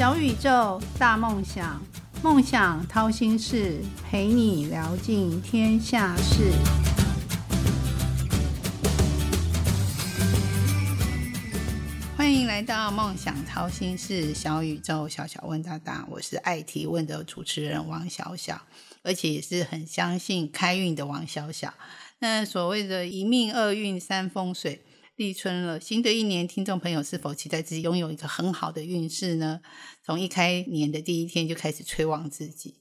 小宇宙，大梦想，梦想掏心事，陪你聊尽天下事。欢迎来到梦想掏心事，小宇宙，小小问大大，我是爱提问的主持人王小小，而且也是很相信开运的王小小。那所谓的一命二运三风水。立春了，新的一年，听众朋友是否期待自己拥有一个很好的运势呢？从一开年的第一天就开始催旺自己，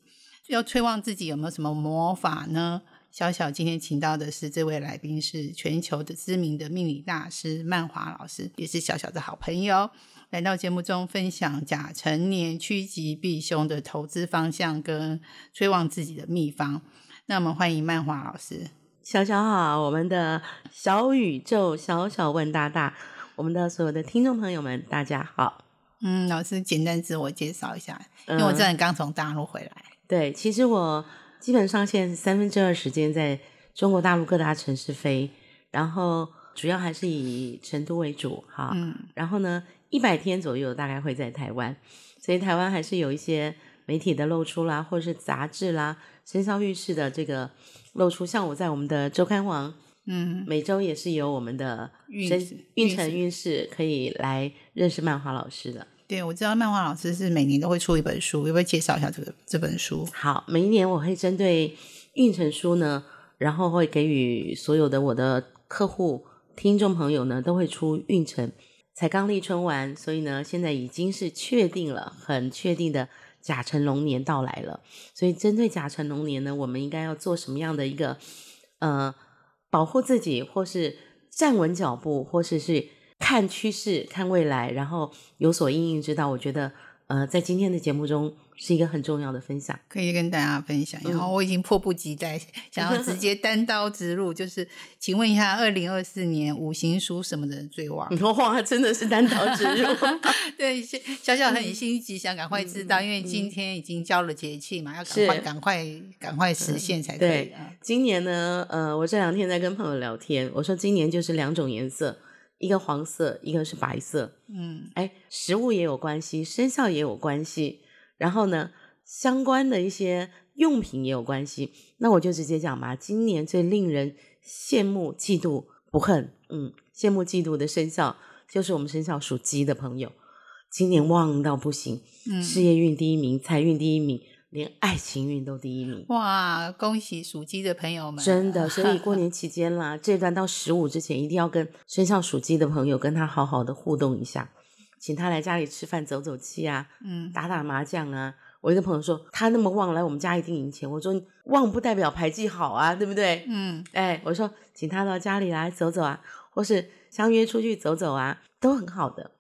要催旺自己有没有什么魔法呢？小小今天请到的是这位来宾，是全球的知名的命理大师曼华老师，也是小小的好朋友，来到节目中分享甲辰年趋吉避凶的投资方向跟催旺自己的秘方。那我们欢迎曼华老师。小小好，我们的小宇宙小小问大大，我们的所有的听众朋友们，大家好。嗯，老师简单自我介绍一下，因为我真的刚从大陆回来。对，其实我基本上现在三分之二时间在中国大陆各大城市飞，然后主要还是以成都为主哈。嗯，然后呢，一百天左右大概会在台湾，所以台湾还是有一些媒体的露出啦，或者是杂志啦，生肖运势的这个。露出像我在我们的周刊网，嗯，每周也是有我们的运运程运势可以来认识漫画老师的。对，我知道漫画老师是每年都会出一本书，要不要介绍一下这个这本书？好，每一年我会针对运程书呢，然后会给予所有的我的客户、听众朋友呢，都会出运程。才刚立春完，所以呢，现在已经是确定了，很确定的。甲辰龙年到来了，所以针对甲辰龙年呢，我们应该要做什么样的一个呃保护自己，或是站稳脚步，或是是看趋势、看未来，然后有所应应之道。我觉得呃，在今天的节目中。是一个很重要的分享，可以跟大家分享。然后我已经迫不及待 想要直接单刀直入，就是请问一下，二零二四年五行属什么的最旺？哇，真的是单刀直入。对，小小很心急，想赶快知道，因为今天已经交了节气嘛，要赶快、赶快、赶快实现才可以。今年呢，呃，我这两天在跟朋友聊天，我说今年就是两种颜色，一个黄色，一个是白色。嗯，哎，食物也有关系，生肖也有关系。然后呢，相关的一些用品也有关系。那我就直接讲吧。今年最令人羡慕、嫉妒、不恨，嗯，羡慕、嫉妒的生肖就是我们生肖属鸡的朋友。今年旺到不行，事业运第一名，财运第一名，连爱情运都第一名。哇，恭喜属鸡的朋友们！真的，所以过年期间啦，这段到十五之前，一定要跟生肖属鸡的朋友跟他好好的互动一下。请他来家里吃饭走走气啊，嗯，打打麻将啊。我一个朋友说他那么旺来我们家一定赢钱。我说旺不代表牌技好啊，对不对？嗯，哎，我说请他到家里来走走啊，或是相约出去走走啊，都很好的。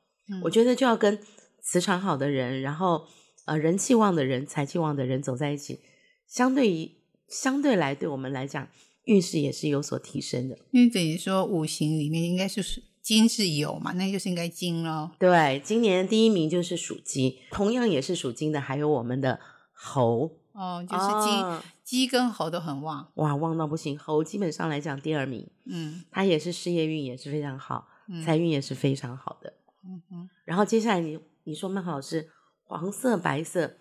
我觉得就要跟磁场好的人，然后呃人气旺的人、财气旺的人走在一起，相对于相对来对我们来讲运势也是有所提升的。因为等于说五行里面应该是是。金是有嘛，那就是应该金咯。对，今年第一名就是属鸡，同样也是属金的，还有我们的猴。哦，就是鸡，鸡跟猴都很旺。哇，旺到不行！猴基本上来讲第二名，嗯，它也是事业运也是非常好，财运也是非常好的。嗯哼。然后接下来你你说曼老师，黄色、白色，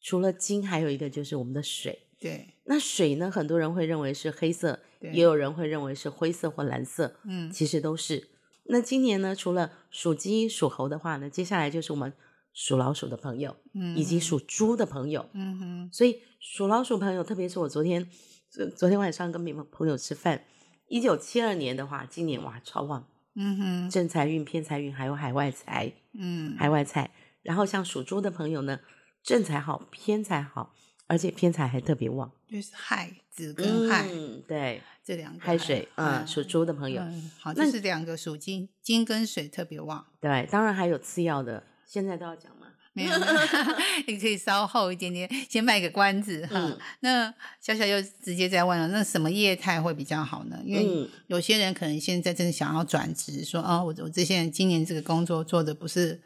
除了金，还有一个就是我们的水。对。那水呢？很多人会认为是黑色，也有人会认为是灰色或蓝色。嗯，其实都是。那今年呢，除了属鸡、属猴的话呢，接下来就是我们属老鼠的朋友，嗯，以及属猪的朋友，嗯哼。所以属老鼠朋友，特别是我昨天昨昨天晚上跟朋朋友吃饭，一九七二年的话，今年哇超旺，嗯哼，正财运、偏财运还有海外财，嗯，海外财。然后像属猪的朋友呢，正财好，偏财好，而且偏财还特别旺，就是亥子跟亥，对。这两个亥水，嗯，属猪的朋友，好，这是两个属金，金跟水特别旺。对，当然还有次要的，现在都要讲吗？没有，你可以稍后一点点，先卖个关子哈。那小小又直接在问了，那什么业态会比较好呢？因为有些人可能现在真的想要转职，说啊，我我这些人今年这个工作做的不是，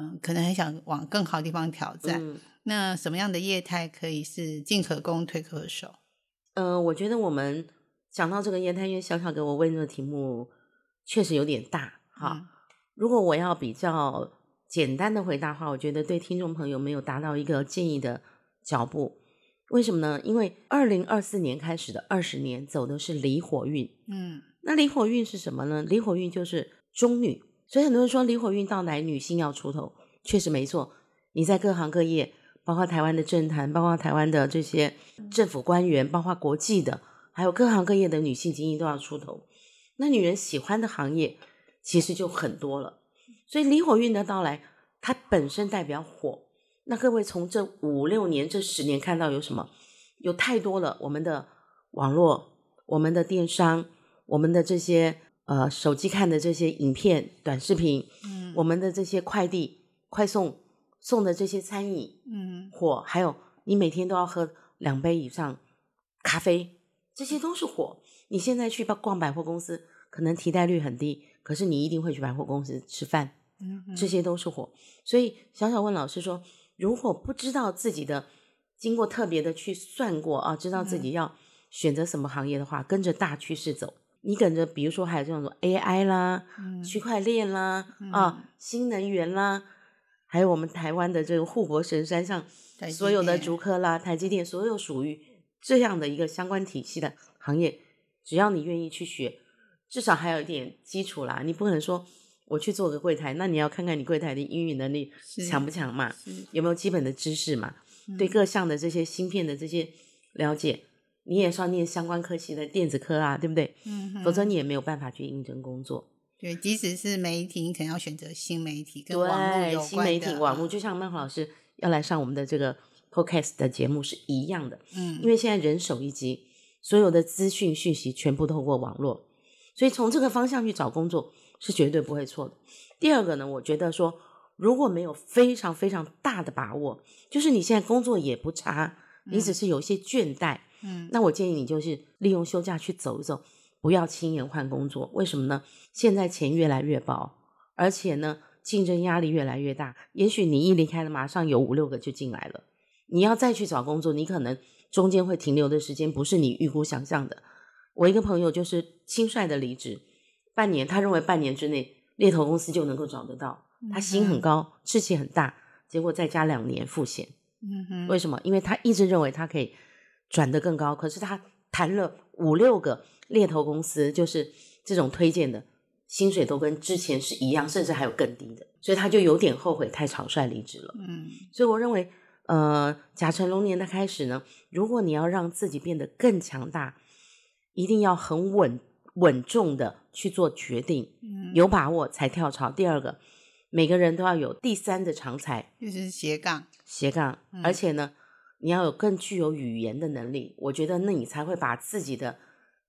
嗯，可能很想往更好的地方挑战。那什么样的业态可以是进可攻退可守？呃，我觉得我们。讲到这个业态，因为小小给我问这个题目确实有点大哈。如果我要比较简单的回答话，我觉得对听众朋友没有达到一个建议的脚步。为什么呢？因为二零二四年开始的二十年走的是离火运。嗯那离火运是什么呢？离火运就是中女，所以很多人说离火运到来女性要出头，确实没错。你在各行各业，包括台湾的政坛，包括台湾的这些政府官员，包括国际的，还有各行各业的女性精英都要出头。那女人喜欢的行业其实就很多了。所以离火运的到来，它本身代表火。那各位从这五六年、这十年看到有什么？有太多了，我们的网络、我们的电商、我们的这些呃手机看的这些影片、短视频，嗯我们的这些快递、快送送的这些餐饮嗯火，还有你每天都要喝两杯以上咖啡，这些都是火。你现在去逛百货公司，可能替代率很低，可是你一定会去百货公司吃饭。嗯这些都是火。所以小小问老师说，如果不知道自己的经过特别的去算过啊，知道自己要选择什么行业的话，跟着大趋势走。你跟着，比如说还有这种 AI 啦、嗯区块链啦、啊。新能源啦，还有我们台湾的这个护国神山上所有的竹科啦、台积电，所有属于这样的一个相关体系的行业，只要你愿意去学，至少还有一点基础啦。你不可能说我去做个柜台，那你要看看你柜台的英语能力强不强嘛，是有没有基本的知识嘛，对。各项的这些芯片的这些了解，你也是要念相关科系的电子科啊，对不对？嗯否则你也没有办法去应征工作。对，即使是媒体，你可能要选择新媒体跟网络对，有关新媒体的网络，就像曼华老师要来上我们的这个 podcast 的节目是一样的。嗯因为现在人手一机，所有的资讯讯息全部透过网络，所以从这个方向去找工作是绝对不会错的。第二个呢，我觉得说如果没有非常非常大的把握，就是你现在工作也不差，你只是有一些倦怠，嗯那我建议你就是利用休假去走一走，不要轻言换工作。为什么呢？现在钱越来越薄，而且呢，竞争压力越来越大。也许你一离开了，马上有五六个就进来了。你要再去找工作，你可能中间会停留的时间不是你预估想象的。我一个朋友就是轻率的离职，半年，他认为半年之内猎头公司就能够找得到，他心很高，志气很大，结果再加两年复险。嗯哼，为什么？因为他一直认为他可以转得更高，可是他谈了五六个猎头公司，就是这种推荐的，薪水都跟之前是一样，甚至还有更低的，所以他就有点后悔太草率离职了。嗯所以我认为，呃，甲辰龙年的开始呢，如果你要让自己变得更强大，一定要很稳稳重的去做决定，嗯，有把握才跳槽。第二个，每个人都要有第三的长才，就是斜杠，斜杠，嗯而且呢，你要有更具有语言的能力，我觉得那你才会把自己的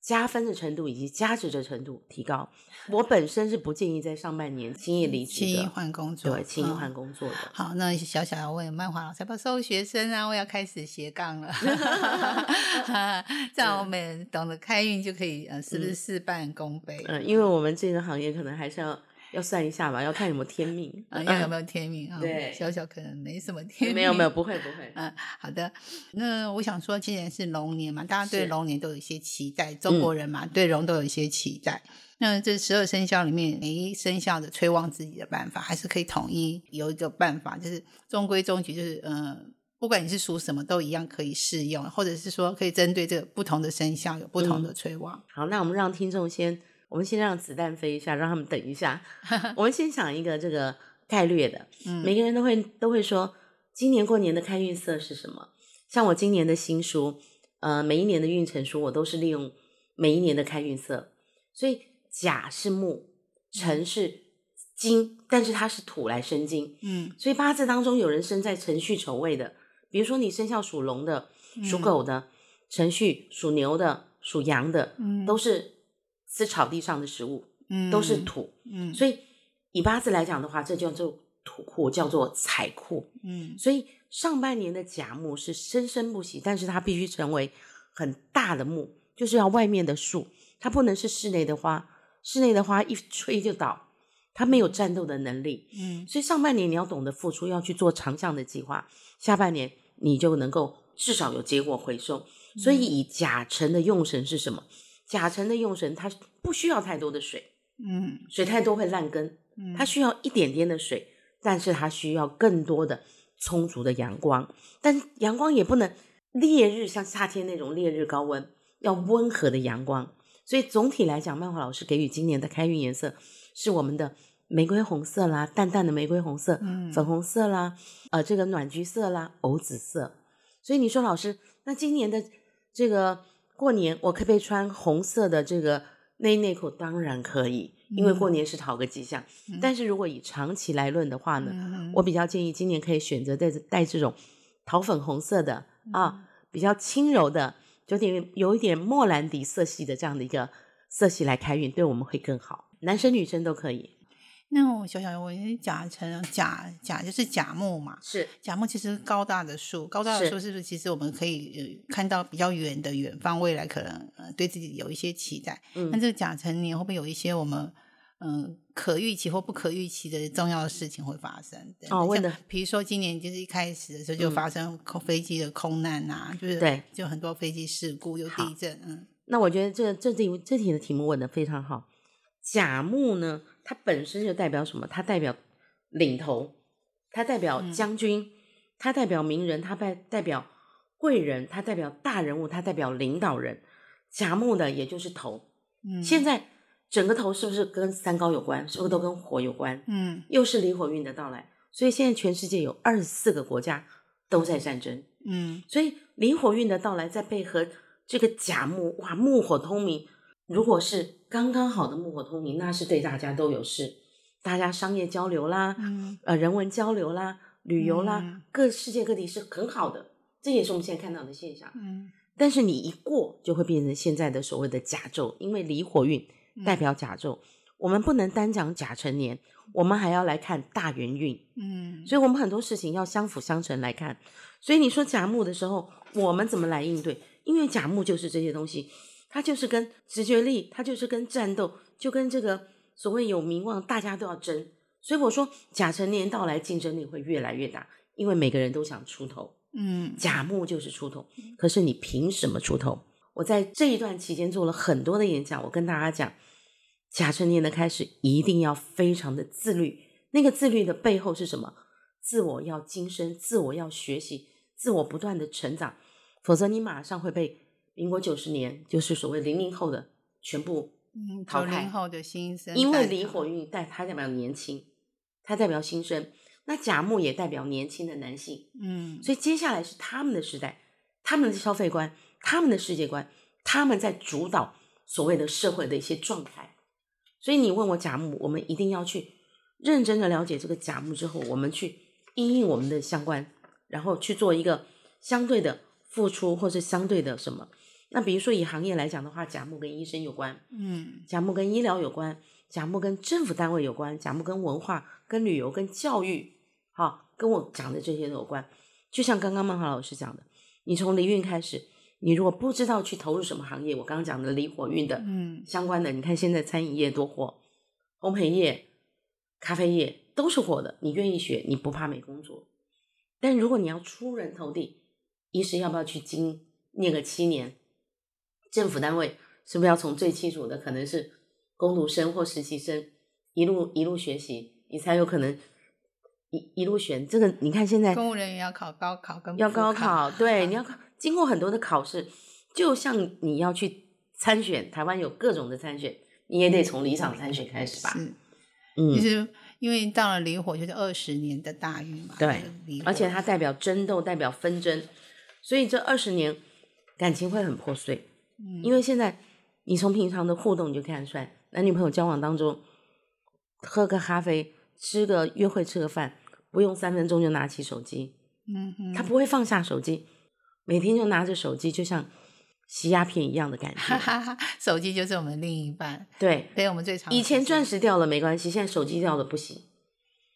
加分的程度以及价值的程度提高。我本身是不建议在上半年轻易离职轻易的，换工作，对，轻易嗯换工作的。好，那小小要问漫画老师，要不要收学生啊？我要开始斜杠了，这样我们懂得开运就可以，呃，是不是事半功倍？嗯，因为我们这个行业可能还是要要算一下吧，要看有没有天命。啊，要有没有天命啊？对小小可能没什么天命，没有没有，不会不会。嗯，好的。那我想说，今年是龙年嘛，大家对龙年都有一些期待，中国人嘛，对龙都有一些期待。那这十二生肖里面，每一生肖的催旺自己的办法，还是可以统一有一个办法，就是中规中矩，就是嗯、呃不管你是属什么，都一样可以适用，或者是说可以针对这个不同的生肖有不同的催旺。好，那我们让听众先，我们先让子弹飞一下，让他们等一下。我们先想一个这个概略的，嗯每个人都会都会说，今年过年的开运色是什么？像我今年的新书，呃，每一年的运程书，我都是利用每一年的开运色。所以甲是木，辰是金，但是它是土来生金，嗯所以八字当中有人生在辰戌丑未的，比如说你生肖属龙的、属狗的，辰戌属牛的、属羊的，嗯都是吃草地上的食物，嗯都是土。嗯所以以八字来讲的话，这叫做土库，叫做财库。嗯所以上半年的甲木是生生不息，但是它必须成为很大的木，就是要外面的树，它不能是室内的花。室内的花一吹就倒，它没有战斗的能力。嗯所以上半年你要懂得付出，要去做长项的计划，下半年你就能够至少有结果回收。所以以甲辰的用神是什么？甲辰的用神它不需要太多的水，嗯水太多会烂根，嗯它需要一点点的水但是它需要更多的充足的阳光，但阳光也不能烈日，像夏天那种烈日高温，要温和的阳光。所以总体来讲，漫画老师给予今年的开运颜色是我们的玫瑰红色啦，淡淡的玫瑰红色，粉红色啦，呃，这个暖橘色啦，藕紫色。所以你说老师，那今年的这个过年，我可不可以穿红色的这个内内裤？当然可以，因为过年是讨个吉祥。但是如果以长期来论的话呢，我比较建议今年可以选择带带这种桃粉红色的啊，比较轻柔的。有点有一点莫兰迪色系的这样的一个色系来开运，对我们会更好。男生女生都可以。那我小小我甲辰甲甲就是甲木嘛，是甲木其实高大的树，高大的树是不是其实我们可以看到比较远的远方未来，可能呃对自己有一些期待。嗯那这个甲辰年会不会有一些我们？嗯，可预期或不可预期的重要的事情会发生。哦，问的，比如说今年就是一开始的时候就发生空飞机的空难呐，就是对，就很多飞机事故，有地震。嗯，那我觉得这这题这题的题目问的非常好。甲木呢，它本身就代表什么？它代表领头，它代表将军，它代表名人，它代代表贵人，它代表大人物，它代表领导人。甲木的也就是头。嗯，现在。整个头是不是跟三高有关？是不是都跟火有关？嗯，又是离火运的到来，所以现在全世界有二十四个国家都在战争。嗯，所以离火运的到来，在配合这个甲木，哇，木火通明。如果是刚刚好的木火通明，那是对大家都有事，大家商业交流啦，呃，人文交流啦，旅游啦，各世界各地是很好的。这也是我们现在看到的现象。嗯，但是你一过，就会变成现在的所谓的甲胄，因为离火运。代表甲胄，我们不能单讲甲辰年，我们还要来看大元运。嗯，所以我们很多事情要相辅相成来看。所以你说甲木的时候，我们怎么来应对？因为甲木就是这些东西，它就是跟直觉力，它就是跟战斗，就跟这个所谓有名望，大家都要争。所以我说甲辰年到来，竞争力会越来越大，因为每个人都想出头。嗯，甲木就是出头，可是你凭什么出头？我在这一段期间做了很多的演讲，我跟大家讲。甲辰年的开始一定要非常的自律，那个自律的背后是什么？自我要精深，自我要学习，自我不断的成长，否则你马上会被民国九十年，就是所谓零零后的全部淘汰。零后的新生，因为离火运代它代表年轻，它代表新生，那甲木也代表年轻的男性，嗯，所以接下来是他们的时代，他们的消费观，他们的世界观，他们在主导所谓的社会的一些状态。所以你问我甲木，我们一定要去认真的了解这个甲木之后，我们去应应我们的相关，然后去做一个相对的付出，或是相对的什么。那比如说以行业来讲的话，甲木跟医生有关，嗯，甲木跟医疗有关，甲木跟政府单位有关，甲木跟文化、跟旅游、跟教育，好，跟我讲的这些都有关。就像刚刚曼华老师讲的，你从离运开始。你如果不知道去投入什么行业，我刚刚讲的离火运的，嗯，相关的，你看现在餐饮业多火，烘焙业、咖啡业都是火的。你愿意学，你不怕没工作。但如果你要出人头地，一是要不要去经念个七年？政府单位是不是要从最基础的，可能是工读生或实习生，一路一路学习，你才有可能一一路选这个。你看现在公务人员要考高考，跟要高考，对，你要考。经过很多的考试，就像你要去参选，台湾有各种的参选，你也得从离场参选开始吧。是，嗯，其实因为到了离火就是二十年的大运嘛，对，而且它代表争斗，代表纷争，所以这二十年感情会很破碎。嗯，因为现在你从平常的互动你就看出来，男女朋友交往当中，喝个咖啡，吃个约会，吃个饭，不用三分钟就拿起手机，嗯哼，他不会放下手机。每天就拿着手机，就像吸鸦片一样的感觉。手机就是我们另一半，对，陪我们最长。以前钻石掉了没关系，现在手机掉了不行。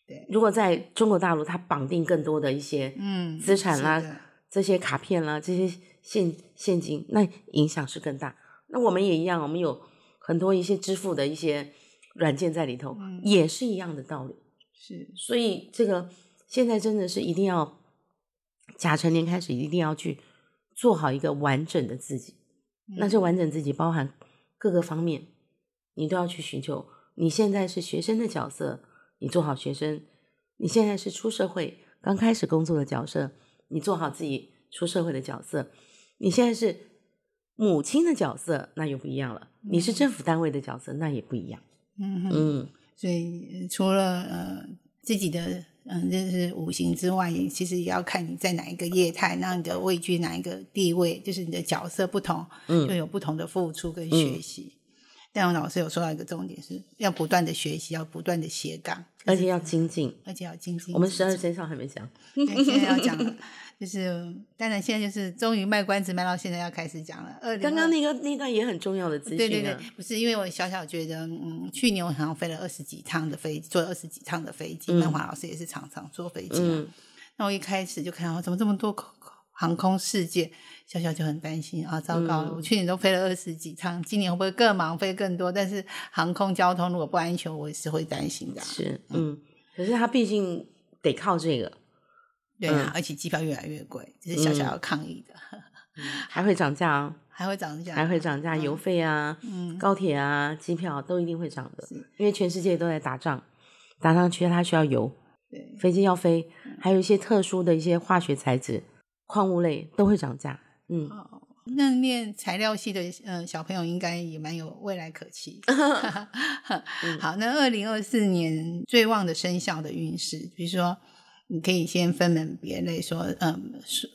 对，如果在中国大陆，它绑定更多的一些嗯资产啦，这些卡片啦，这些现现金，那影响是更大。那我们也一样，我们有很多一些支付的一些软件在里头，也是一样的道理。是，所以这个现在真的是一定要。甲辰年开始一定要去做好一个完整的自己，那这完整自己包含各个方面，你都要去寻求。你现在是学生的角色，你做好学生；你现在是出社会刚开始工作的角色，你做好自己出社会的角色。你现在是母亲的角色，那又不一样了。你是政府单位的角色，那也不一样。嗯哼，嗯，所以除了呃自己的嗯就是五行之外，其实也要看你在哪一个业态，那你的位居哪一个地位，就是你的角色不同，嗯就有不同的付出跟学习。但我老师有说到一个重点是，要不断的学习，要不断的斜杠，而且要精进。而且要精进。我们十二生肖还没讲。对，现在要讲了，就是当然现在就是终于卖关子卖到现在要开始讲了。二刚刚那个那段也很重要的资讯、啊。对对对，不是因为我小小觉得，嗯，去年我好像飞了二十几趟的飞，坐了二十几趟的飞机。嗯华老师也是常常坐飞机、啊。嗯那我一开始就看到怎么这么多空航空事件，小小就很担心啊，糟糕了！嗯我去年都飞了二十几趟，今年会不会更忙飞更多？但是航空交通如果不安全，我也是会担心的啊、是，嗯，可是他毕竟得靠这个，对啊，而且机票越来越贵，这是小小要抗议的，还会涨价哦，还会涨价，还会涨价，油费啊、嗯，高铁啊、机票都一定会涨的，因为全世界都在打仗，打仗去它需要油，对，飞机要飞，还有一些特殊的一些化学材质、矿物类都会涨价。嗯，那念材料系的呃小朋友应该也蛮有未来可期。好，那二零二四年最旺的生肖的运势，比如说你可以先分门别类说，嗯，鼠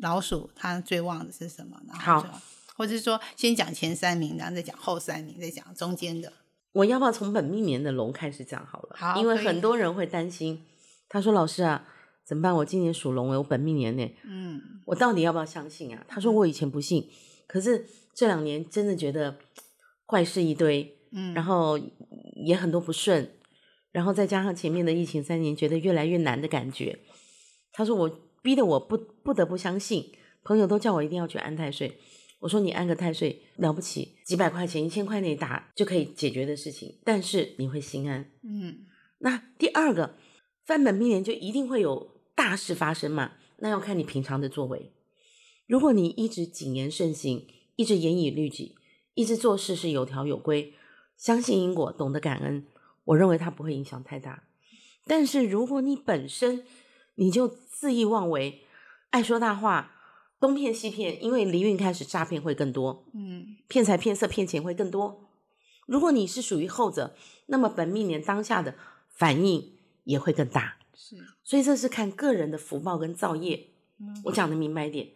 老鼠它最旺的是什么？然后好，或者是说先讲前三名，然后再讲后三名，再讲中间的。我要不要从本命年的龙开始讲好了？好因为很多人会担心，他说：“老师啊，怎么办？我今年属龙诶，我本命年呢，嗯，我到底要不要相信啊？”他说：“我以前不信，可是这两年真的觉得坏事一堆，嗯然后也很多不顺，然后再加上前面的疫情三年，觉得越来越难的感觉。”他说：“我逼得我不不得不相信，朋友都叫我一定要去安太岁。”我说你安个太岁了不起，几百块钱、一千块内打就可以解决的事情，但是你会心安。嗯那第二个，翻本命年就一定会有大事发生嘛？那要看你平常的作为。如果你一直谨言慎行，一直严以律己，一直做事是有条有规，相信因果，懂得感恩，我认为它不会影响太大。但是如果你本身你就恣意妄为，爱说大话，东骗西骗，因为离运开始诈骗会更多，嗯骗财骗色骗钱会更多。如果你是属于后者，那么本命年当下的反应也会更大。是所以这是看个人的福报跟造业。嗯我讲的明白一点，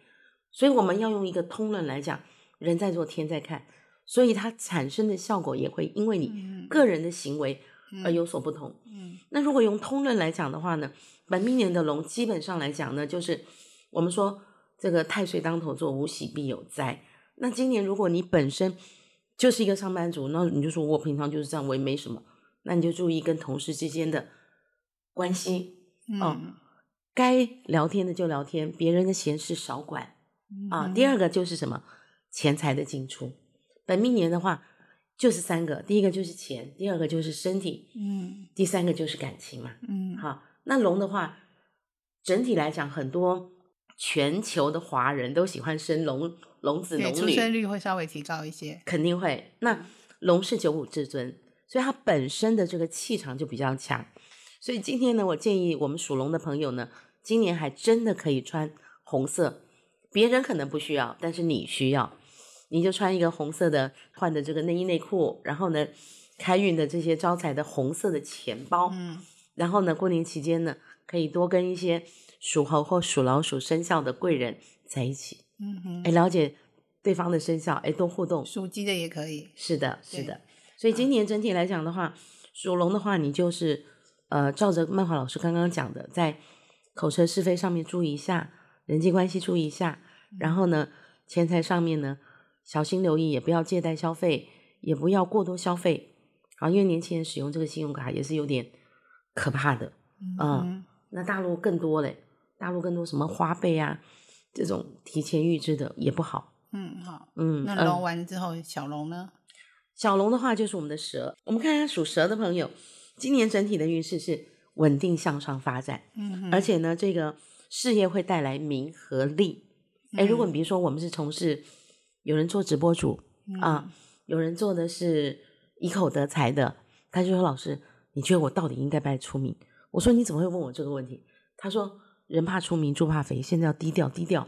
所以我们要用一个通论来讲，人在做天在看，所以它产生的效果也会因为你嗯个人的行为而有所不同。嗯那如果用通论来讲的话呢，本命年的龙基本上来讲呢，就是我们说这个太岁当头坐，无喜必有灾。那今年如果你本身就是一个上班族，那你就说我平常就是这样，我也没什么，那你就注意跟同事之间的关系，哦嗯该聊天的就聊天，别人的闲事少管啊。第二个就是什么钱财的进出，本命年的话就是三个，第一个就是钱，第二个就是身体，嗯第三个就是感情嘛。嗯好，那龙的话，整体来讲，很多全球的华人都喜欢生龙龙子，龙女，出生率会稍微提高一些。肯定会。那龙是九五至尊，所以它本身的这个气场就比较强。所以今天呢，我建议我们属龙的朋友呢，今年还真的可以穿红色，别人可能不需要，但是你需要，你就穿一个红色的换的这个内衣内裤，然后呢，开运的这些招财的红色的钱包，嗯然后呢，过年期间呢，可以多跟一些属猴或属老鼠生肖的贵人在一起，嗯哼，哎，了解对方的生肖，哎，多互动。属鸡的也可以。是的，是的。所以今年整体来讲的话，属龙的话，你就是呃，照着漫画老师刚刚讲的，在口舌是非上面注意一下，人际关系注意一下，然后呢，钱财上面呢，小心留意，也不要借贷消费，也不要过多消费。啊，因为年轻人使用这个信用卡也是有点可怕的。嗯那大陆更多嘞，大陆更多什么花呗啊，这种提前预支的也不好。嗯，好。嗯，嗯那龙完了之后，小龙呢？小龙的话就是我们的蛇，我们看一下属蛇的朋友，今年整体的运势是稳定向上发展，嗯哼而且呢，这个事业会带来名和利。哎、如果你比如说我们是从事有人做直播主、啊，有人做的是以口得财的，他就说老师，你觉得我到底应该不该出名？我说你怎么会问我这个问题？他说人怕出名猪怕肥，现在要低调低调。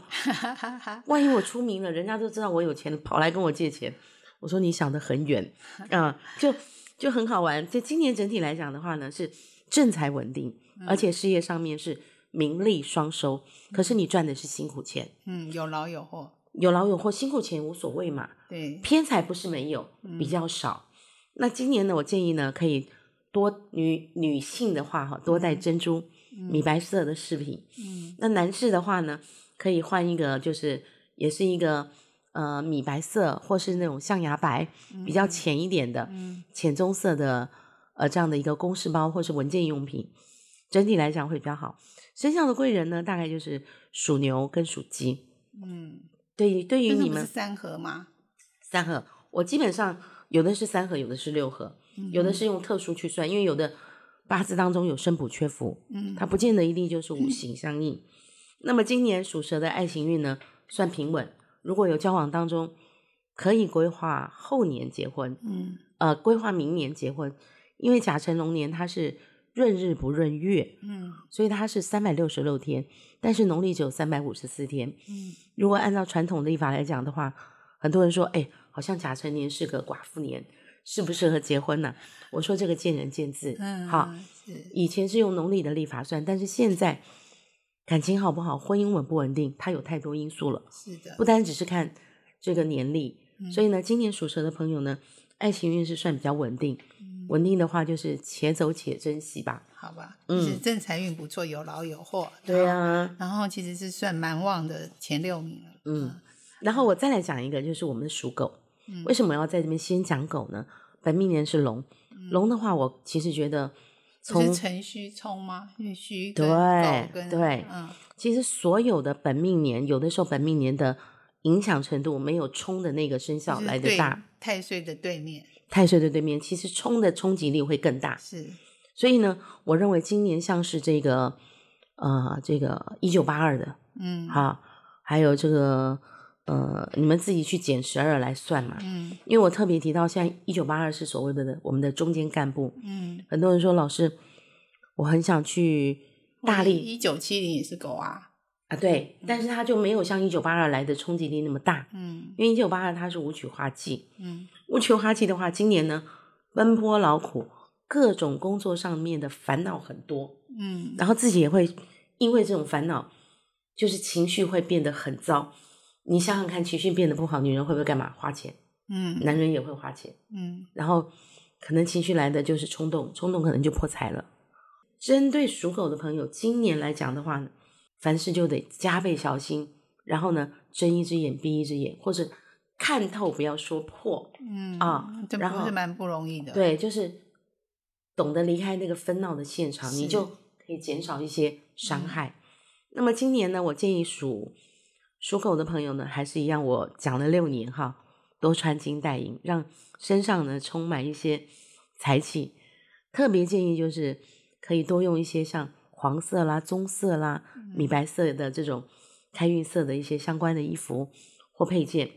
万一我出名了，人家都知道我有钱，跑来跟我借钱。我说你想得很远 啊，就就很好玩。就今年整体来讲的话呢，是正财稳定，而且事业上面是名利双收。可是你赚的是辛苦钱，嗯，有劳有获，有劳有获，辛苦钱无所谓嘛。对，偏财不是没有，比较少。那今年呢，我建议呢，可以多女女性的话哈，多戴珍珠、米白色的饰品。嗯，那男士的话呢，可以换一个，就是也是一个呃米白色，或是那种象牙白，比较浅一点的，浅棕色的呃这样的一个公事包或是文件用品，整体来讲会比较好。生肖的贵人呢，大概就是属牛跟属鸡。嗯，对，对于你们三合吗？三合，我基本上。有的是三合，有的是六合，有的是用特殊去算，因为有的八字当中有生补缺福，嗯，它不见得一定就是五行相应。那么今年属蛇的爱情运呢，算平稳。如果有交往当中，可以规划后年结婚，嗯，呃，规划明年结婚，因为甲辰龙年它是闰日不闰月，嗯，所以它是三百六十六天，但是农历只有三百五十四天，嗯，如果按照传统历法来讲的话，很多人说，哎。好像甲辰年是个寡妇年，适不适合结婚呢？我说这个见仁见智。嗯，好，以前是用农历的历法算，但是现在感情好不好，婚姻稳不稳定，它有太多因素了。是的，不单只是看这个年历。所以呢，今年属蛇的朋友呢，爱情运势算比较稳定。稳定的话，就是且走且珍惜吧。好吧，嗯，正财运不错，有劳有获。对啊，然后其实是算蛮旺的前六名了。嗯，然后我再来讲一个，就是我们的属狗。为什么要在这边先讲狗呢？本命年是龙，龙的话，我其实觉得从辰戌冲吗？戌对对，嗯，其实所有的本命年，有的时候本命年的影响程度没有冲的那个生肖来的大。太岁的对面，太岁的对面，其实冲的冲击力会更大。是，所以呢，我认为今年像是这个呃，这个一九八二的，嗯，好，还有这个。呃，你们自己去减十二来算嘛。嗯，因为我特别提到，像一九八二是所谓的我们的中间干部。嗯，很多人说老师，我很想去大力。一九七零也是狗啊。啊，对，但是它就没有像一九八二来的冲击力那么大。嗯，因为一九八二它是舞曲化忌。嗯，五曲化忌的话，今年呢奔波劳苦，各种工作上面的烦恼很多。嗯，然后自己也会因为这种烦恼，就是情绪会变得很糟。你想想看，情绪变得不好，女人会不会干嘛？花钱，嗯，男人也会花钱，嗯，然后可能情绪来的就是冲动，冲动可能就破财了。针对属狗的朋友，今年来讲的话，凡事就得加倍小心，然后呢，睁一只眼闭一只眼，或者看透，不要说破，嗯啊，这不是蛮不容易的。对，就是懂得离开那个纷闹的现场，你就可以减少一些伤害。那么今年呢，我建议属。属狗的朋友呢，还是一样，我讲了六年哈，多穿金戴银，让身上呢充满一些财气。特别建议就是可以多用一些像黄色啦、棕色啦、米白色的这种开运色的一些相关的衣服或配件。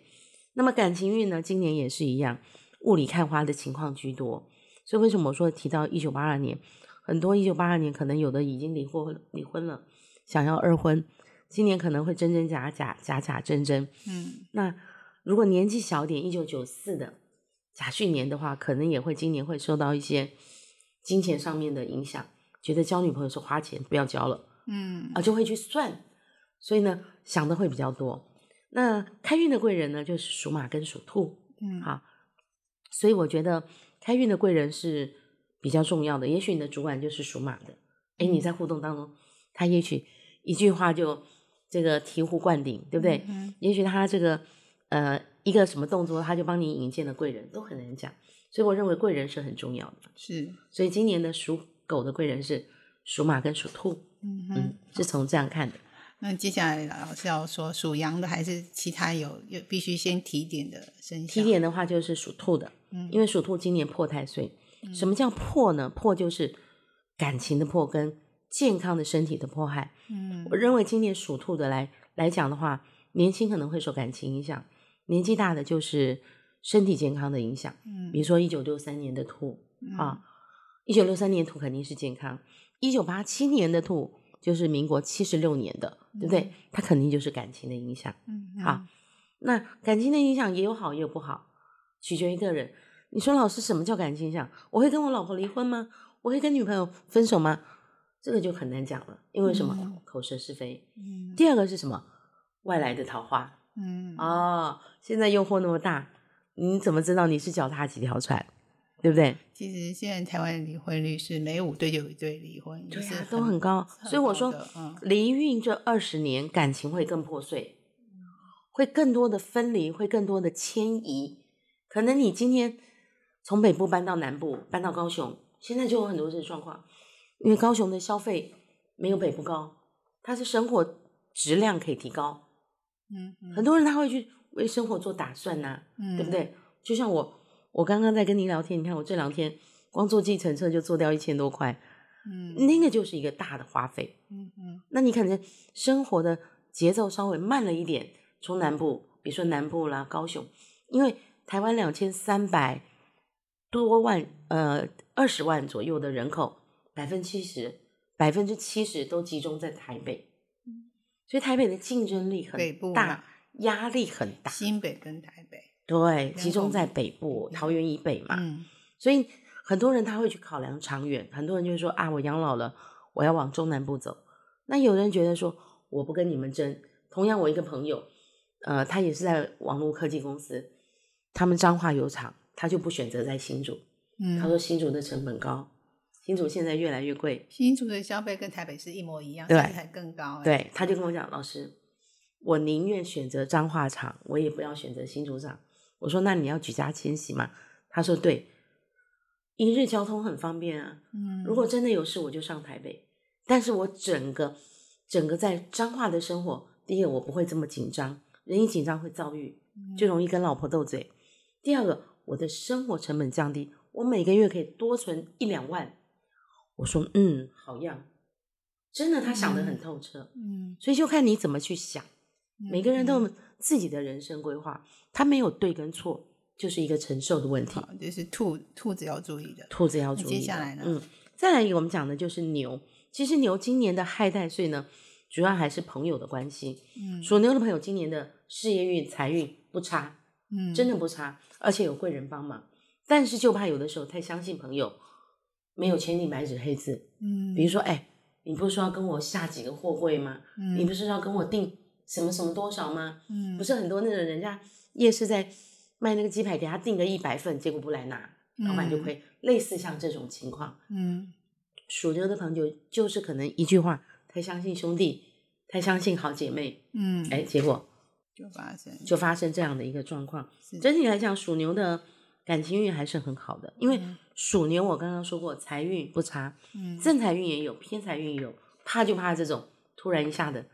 那么感情运呢，今年也是一样，雾里看花的情况居多。所以为什么我说提到一九八二年，很多一九八二年可能有的已经离婚离婚了，想要二婚。今年可能会真真假假，假假真真。嗯，那如果年纪小点，一九九四的甲戌年的话，可能也会今年会受到一些金钱上面的影响，觉得交女朋友是花钱，不要交了。嗯，啊，就会去算，所以呢，想的会比较多。那开运的贵人呢，就是属马跟属兔。嗯，好，所以我觉得开运的贵人是比较重要的。也许你的主管就是属马的，哎，你在互动当中，他也许一句话就。这个醍醐灌顶，对不对？嗯。也许他这个呃一个什么动作，他就帮你引荐了贵人，都很难讲。所以我认为贵人是很重要的。是。所以今年的属狗的贵人是属马跟属兔。嗯嗯。是从这样看的。那接下来老师要说属羊的还是其他有有必须先提点的生肖？提点的话就是属兔的。嗯。因为属兔今年破太岁。什么叫破呢？破就是感情的破跟。健康的身体的迫害，嗯，我认为今年属兔的来来讲的话，年轻可能会受感情影响，年纪大的就是身体健康的影响，嗯，比如说一九六三年的兔啊，一九六三年兔肯定是健康，一九八七年的兔就是民国七十六年的，对不对？它肯定就是感情的影响。嗯，好，那感情的影响也有好也有不好，取决于个人。你说老师什么叫感情影响？我会跟我老婆离婚吗？我会跟女朋友分手吗？这个就很难讲了，因为什么？口舌是非。嗯第二个是什么？外来的桃花。嗯哦，现在诱惑那么大，你怎么知道你是脚踏几条船？对不对？其实现在台湾的离婚率是每五对就有一对离婚，对是啊，都很高。所以我说离孕这二十年感情会更破碎，会更多的分离，会更多的迁移。可能你今天从北部搬到南部，搬到高雄，现在就有很多这个状况，因为高雄的消费没有北部高，它是生活质量可以提高，嗯嗯很多人他会去为生活做打算呐、嗯对不？对？就像我，我刚刚在跟您聊天，你看我这两天光坐计程车就坐掉一千多块，嗯那个就是一个大的花费。嗯嗯那你可能生活的节奏稍微慢了一点，从南部，比如说南部啦、高雄，因为台湾两千三百多万，呃，二十万左右的人口，百分之七十，百分之七十都集中在台北，所以台北的竞争力很大嘛，压力很大。新北跟台北，对，集中在北部，桃园以北嘛，嗯所以很多人他会去考量长远，很多人就会说啊，我养老了，我要往中南部走。那有人觉得说，我不跟你们争。同样，我一个朋友，呃，他也是在网络科技公司，他们彰化有厂，他就不选择在新竹。嗯，他说新竹的成本高，新竹现在越来越贵。新竹的消费跟台北是一模一样，对还更高。哎，对，他就跟我讲，老师，我宁愿选择彰化厂，我也不要选择新竹厂。我说，那你要举家迁徙吗？他说，对，一日交通很方便啊。嗯，如果真的有事，我就上台北。但是我整个整个在彰化的生活，第一个我不会这么紧张，人一紧张会遭遇，就容易跟老婆斗嘴。第二个，我的生活成本降低，我每个月可以多存一两万。我说，嗯，好样，真的，他想得很透彻。嗯，所以就看你怎么去想，嗯每个人都有自己的人生规划，他没有对跟错，就是一个承受的问题。好，这是兔兔子要注意的。兔子要注意。接下来呢嗯，再来一个我们讲的就是牛。其实牛今年的亥带岁呢，主要还是朋友的关系。嗯属牛的朋友今年的事业运、财运不差，嗯，真的不差，而且有贵人帮忙。但是就怕有的时候太相信朋友，没有千里白纸黑字。嗯，比如说，哎，你不是说要跟我下几个货柜吗？嗯你不是要跟我订什么什么多少吗？嗯。不是很多那种人家夜市在卖那个鸡排，给他订个一百份，结果不来拿，老板就亏。类似像这种情况，嗯。属牛的朋友就是可能一句话太相信兄弟，太相信好姐妹，嗯，哎，结果就发生。就发生这样的一个状况。整体来讲，属牛的感情运还是很好的，因为嗯。属牛我刚刚说过财运不差，嗯。正财运也有，偏财运也有，怕就怕这种突然一下的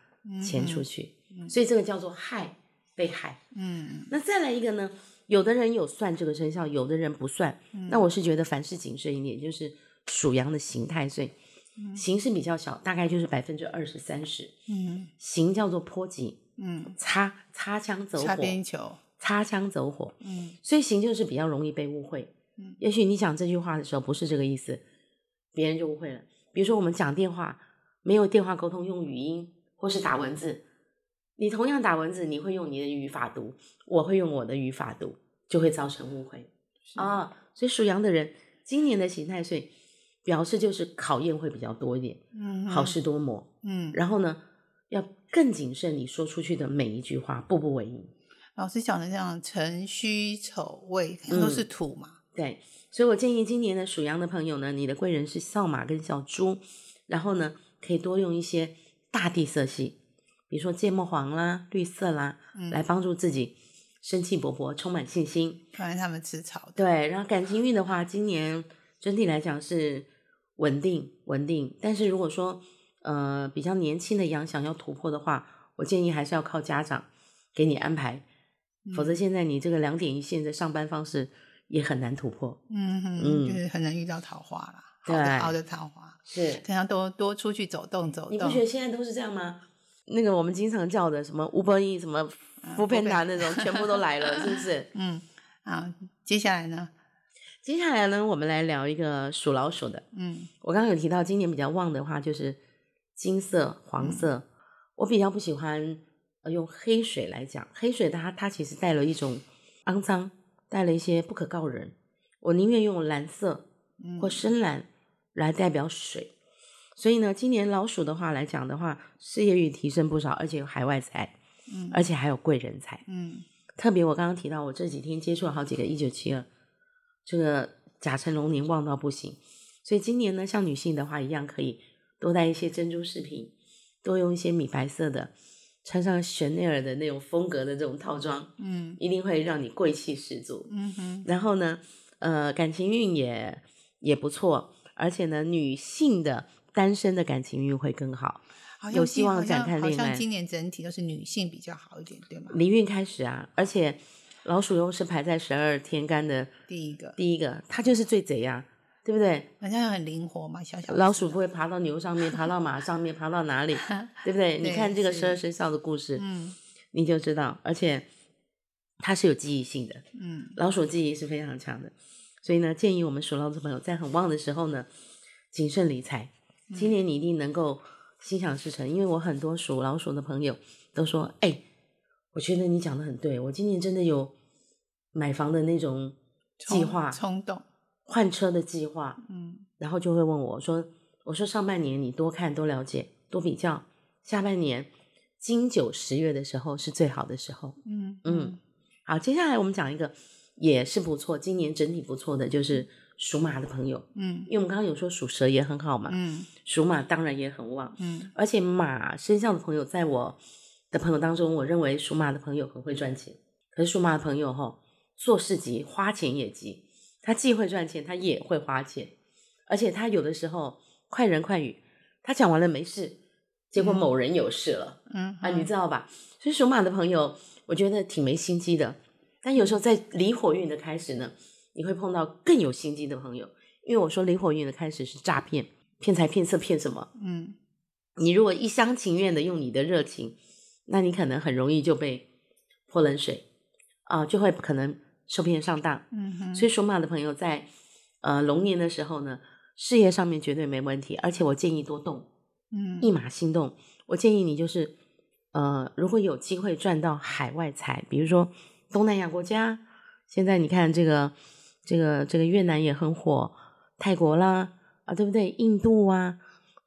钱出去，嗯所以这个叫做害被害。嗯那再来一个呢？有的人有算这个生肖，有的人不算。嗯那我是觉得凡事谨慎一点，就是属羊的刑太岁，形是比较小，大概就是百分之二十三十。嗯刑叫做波及，嗯，擦擦枪走擦火，边球，擦枪走火，嗯所以刑就是比较容易被误会。嗯也许你讲这句话的时候不是这个意思，别人就误会了。比如说我们讲电话，没有电话沟通，用语音或是打文字，你同样打文字，你会用你的语法读，我会用我的语法读，就会造成误会啊。所以属羊的人，今年的刑太岁表示就是考验会比较多一点，嗯，好事多磨。嗯，然后呢，要更谨慎你说出去的每一句话，步步为营。老师讲的这样辰戌丑未 嗯都是土嘛，对，所以我建议今年的属羊的朋友呢，你的贵人是小马跟小猪，然后呢，可以多用一些大地色系，比如说芥末黄啦、绿色啦，嗯来帮助自己生气勃勃、充满信心。看来他们吃草的。对，然后感情运的话，今年整体来讲是稳定稳定，但是如果说呃比较年轻的羊想要突破的话，我建议还是要靠家长给你安排，否则现在你这个两点一线的上班方式也很难突破。嗯哼，嗯就是很难遇到桃花啦，好对的好的桃花，是，可能要多多出去走动走动你不觉。得现在都是这样吗？那个我们经常叫的什么吴伯义、什么福片达那种，全部都来了，是不是？嗯，好，接下来呢？接下来呢，我们来聊一个属老鼠的。嗯我刚刚有提到，今年比较旺的话就是金色、黄色。我比较不喜欢呃用黑水来讲，黑水它它其实带了一种肮脏，带了一些不可告人。我宁愿用蓝色嗯或深蓝来代表水。所以呢，今年老鼠的话来讲的话，事业运提升不少，而且有海外财，嗯而且还有贵人财。嗯特别我刚刚提到，我这几天接触了好几个一九七二，这个甲辰龙年旺到不行，所以今年呢，像女性的话一样，可以多带一些珍珠饰品，多用一些米白色的，穿上香奈儿的那种风格的这种套装，嗯一定会让你贵气十足。嗯哼然后呢，呃，感情运也也不错，而且呢，女性的单身的感情运会更好。好有希望展开恋爱好像今年整体都是女性比较好一点，对吗？离运开始啊，而且老鼠又是排在十二天干的第一个第一个，它就是最贼呀、对不对？好像很灵活嘛，小小老鼠不会爬到牛上面，爬到马上面，爬到哪里，对不对？你看这个十二生肖的故事，嗯你就知道，而且它是有记忆性的，嗯老鼠记忆是非常强的，所以呢，建议我们属老鼠朋友在很旺的时候呢，谨慎理财。今年你一定能够心想事成，因为我很多属老鼠的朋友都说，哎，我觉得你讲的很对，我今年真的有买房的那种计划，冲动，换车的计划，嗯然后就会问我说：“我说上半年你多看多了解多比较，下半年金九十月的时候是最好的时候。嗯嗯好，接下来我们讲一个也是不错，今年整体不错的就是属马的朋友，嗯。因为我们刚刚有说属蛇也很好嘛，嗯属马当然也很旺，嗯。而且马身上的朋友在我的朋友当中，我认为属马的朋友很会赚钱，可是属马的朋友哈、做事急，花钱也急，他既会赚钱，他也会花钱，而且他有的时候快人快语，他讲完了没事，结果嗯某人有事了、嗯啊，你知道吧？所以属马的朋友，我觉得挺没心机的，但有时候在离火运的开始呢，你会碰到更有心机的朋友，因为我说离火运的开始是诈骗，骗财骗色骗什么？嗯你如果一厢情愿的用你的热情，那你可能很容易就被泼冷水啊、就会可能受骗上当。嗯哼，所以属马的朋友在呃龙年的时候呢，事业上面绝对没问题，而且我建议多动，嗯一马心动。我建议你就是呃，如果有机会赚到海外财，比如说东南亚国家，现在你看这个这个这个越南也很火，泰国啦啊，对不对？印度啊，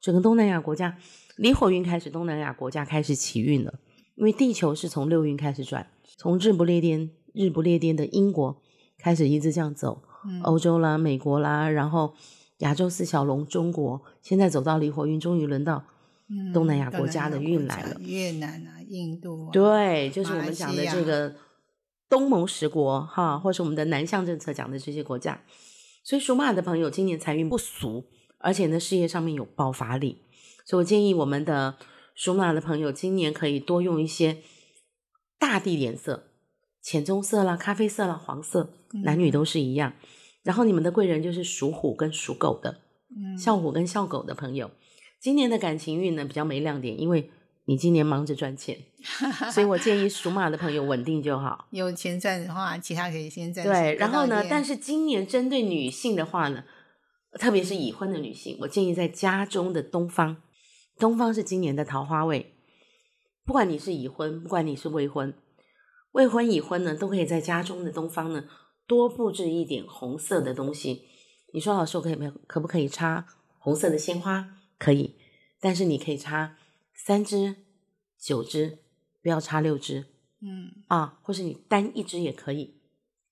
整个东南亚国家离火运开始，东南亚国家开始起运了，因为地球是从六运开始转，从日不列颠日不列颠的英国开始一直这样走，嗯欧洲啦、美国啦，然后亚洲四小龙中国，现在走到离火运，终于轮到嗯东南亚东国家的国运来了越南啊、印度啊，对，就是我们讲的这个东盟十国哈，或是我们的南向政策讲的这些国家。所以属马的朋友今年财运不俗，而且呢事业上面有爆发力，所以我建议我们的属马的朋友今年可以多用一些大地颜色，浅棕色啦、咖啡色啦、黄色，男女都是一样。然后你们的贵人就是属虎跟属狗的，嗯。笑虎跟笑狗的朋友，今年的感情运呢比较没亮点，因为你今年忙着赚钱，所以我建议属马的朋友稳定就好。有钱赚的话，其他可以先赚。对，然后呢，但是是今年针对女性的话呢，特别是已婚的女性，我建议在家中的东方，东方是今年的桃花位，不管你是已婚，不管你是未婚，未婚已婚呢，都可以在家中的东方呢多布置一点红色的东西。你说老师，我可以没可不可以插红色的鲜花？可以，但是你可以插三支、九支，不要插六支。嗯啊，或是你单一支也可以。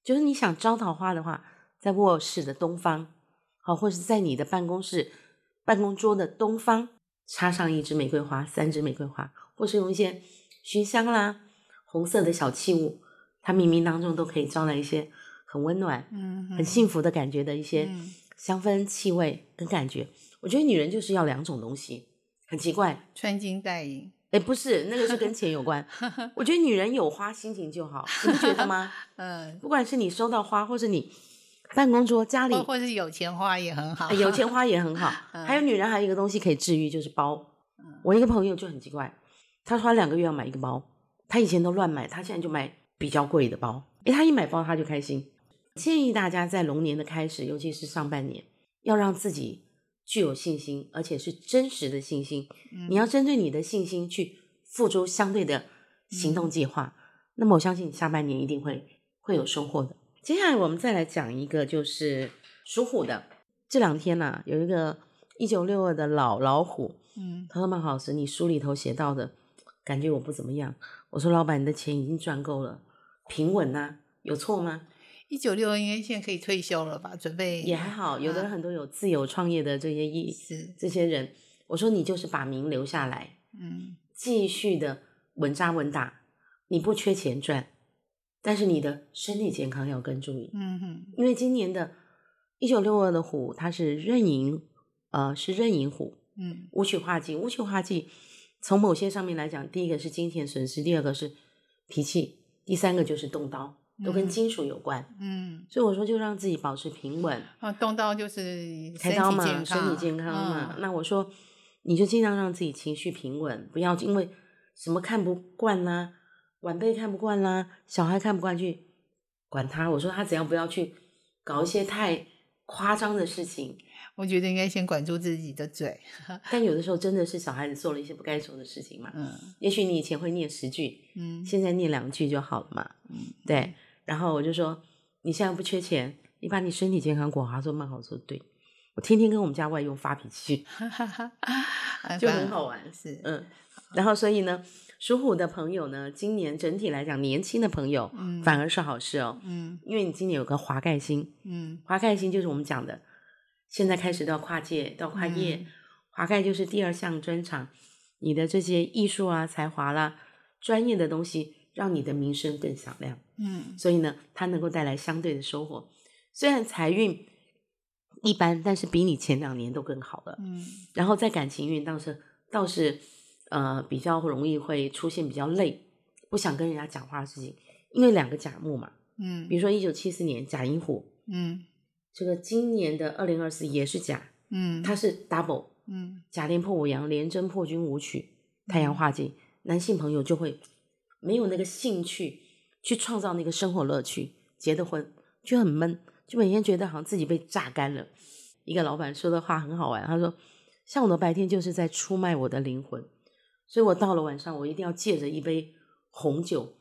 就是你想招桃花的话，在卧室的东方，好，或是在你的办公室办公桌的东方插上一支玫瑰花、三支玫瑰花，或是用一些熏香啦、红色的小器物，它冥冥当中都可以招来一些很温暖、嗯很幸福的感觉的一些嗯香氛、气味跟感觉。我觉得女人就是要两种东西，很奇怪。穿金戴银，哎，不是，那个是跟钱有关。我觉得女人有花，心情就好，你不觉得吗？嗯，不管是你收到花，或是你办公桌家里或或是有钱花也很好，哎有钱花也很好。还有女人还有一个东西可以治愈，就是包。我一个朋友就很奇怪，他说他两个月要买一个包，他以前都乱买，他现在就买比较贵的包。哎，他一买包他就开心。建议大家在龙年的开始，尤其是上半年，要让自己具有信心，而且是真实的信心。嗯你要针对你的信心去付出相对的行动计划。那么我相信你下半年一定会会有收获的。接下来我们再来讲一个，就是属虎的。这两天呢，有一个一九六二的老老虎，嗯他说：“曼老师，你书里头写到的感觉我不怎么样。”我说：“老板，你的钱已经赚够了，平稳呐、有错吗？一九六二应该现在可以退休了吧？准备也还好，有的人很多有自由创业的这些意是。这些人，我说你就是把名留下来，嗯。继续的稳扎稳打，你不缺钱赚，但是你的身体健康要更注意，嗯哼。因为今年的一九六二的虎，它是壬寅，呃，是壬寅虎，嗯。武曲化忌，武曲化忌，从某些上面来讲，第一个是金钱损失，第二个是脾气，第三个就是动刀，都跟嗯金属有关。嗯，所以我说，就让自己保持平稳，啊，动刀就是身开刀嘛，身体健康嘛。嗯那我说，你就尽量让自己情绪平稳，不要因为什么看不惯啦、晚辈看不惯啦、小孩看不惯去管他。我说他只要不要去搞一些太夸张的事情，我觉得应该先管住自己的嘴，但有的时候真的是小孩子做了一些不该做的事情嘛。嗯也许你以前会念十句，嗯现在念两句就好了嘛。嗯，对，然后我就说你现在不缺钱，你把你身体健康管好。他说蛮好，我说对，我天天跟我们家外佣发脾气，哈哈哈，啊就很 好玩。是，嗯，然后所以呢，属虎的朋友呢，今年整体来讲，年轻的朋友嗯反而是好事哦，嗯因为你今年有个华盖星，嗯华盖星就是我们讲的，现在开始到跨界，到跨业，嗯华盖就是第二项专长，你的这些艺术啊、才华啦、专业的东西，让你的名声更响亮。嗯。所以呢，它能够带来相对的收获。虽然财运一般，但是比你前两年都更好了。嗯。然后在感情运倒是倒是呃比较容易会出现比较累，不想跟人家讲话的事情，因为两个甲木嘛，嗯。比如说一九七四年甲寅虎，嗯。这个今年的二零二四也是甲，嗯，它是 double 嗯。甲连破五阳，连贞破军五曲，太阳化忌，男性朋友就会没有那个兴趣去创造那个生活乐趣，结的婚就很闷，就每天觉得好像自己被榨干了。一个老板说的话很好玩，他说：“像我的白天就是在出卖我的灵魂，所以我到了晚上，我一定要借着一杯红酒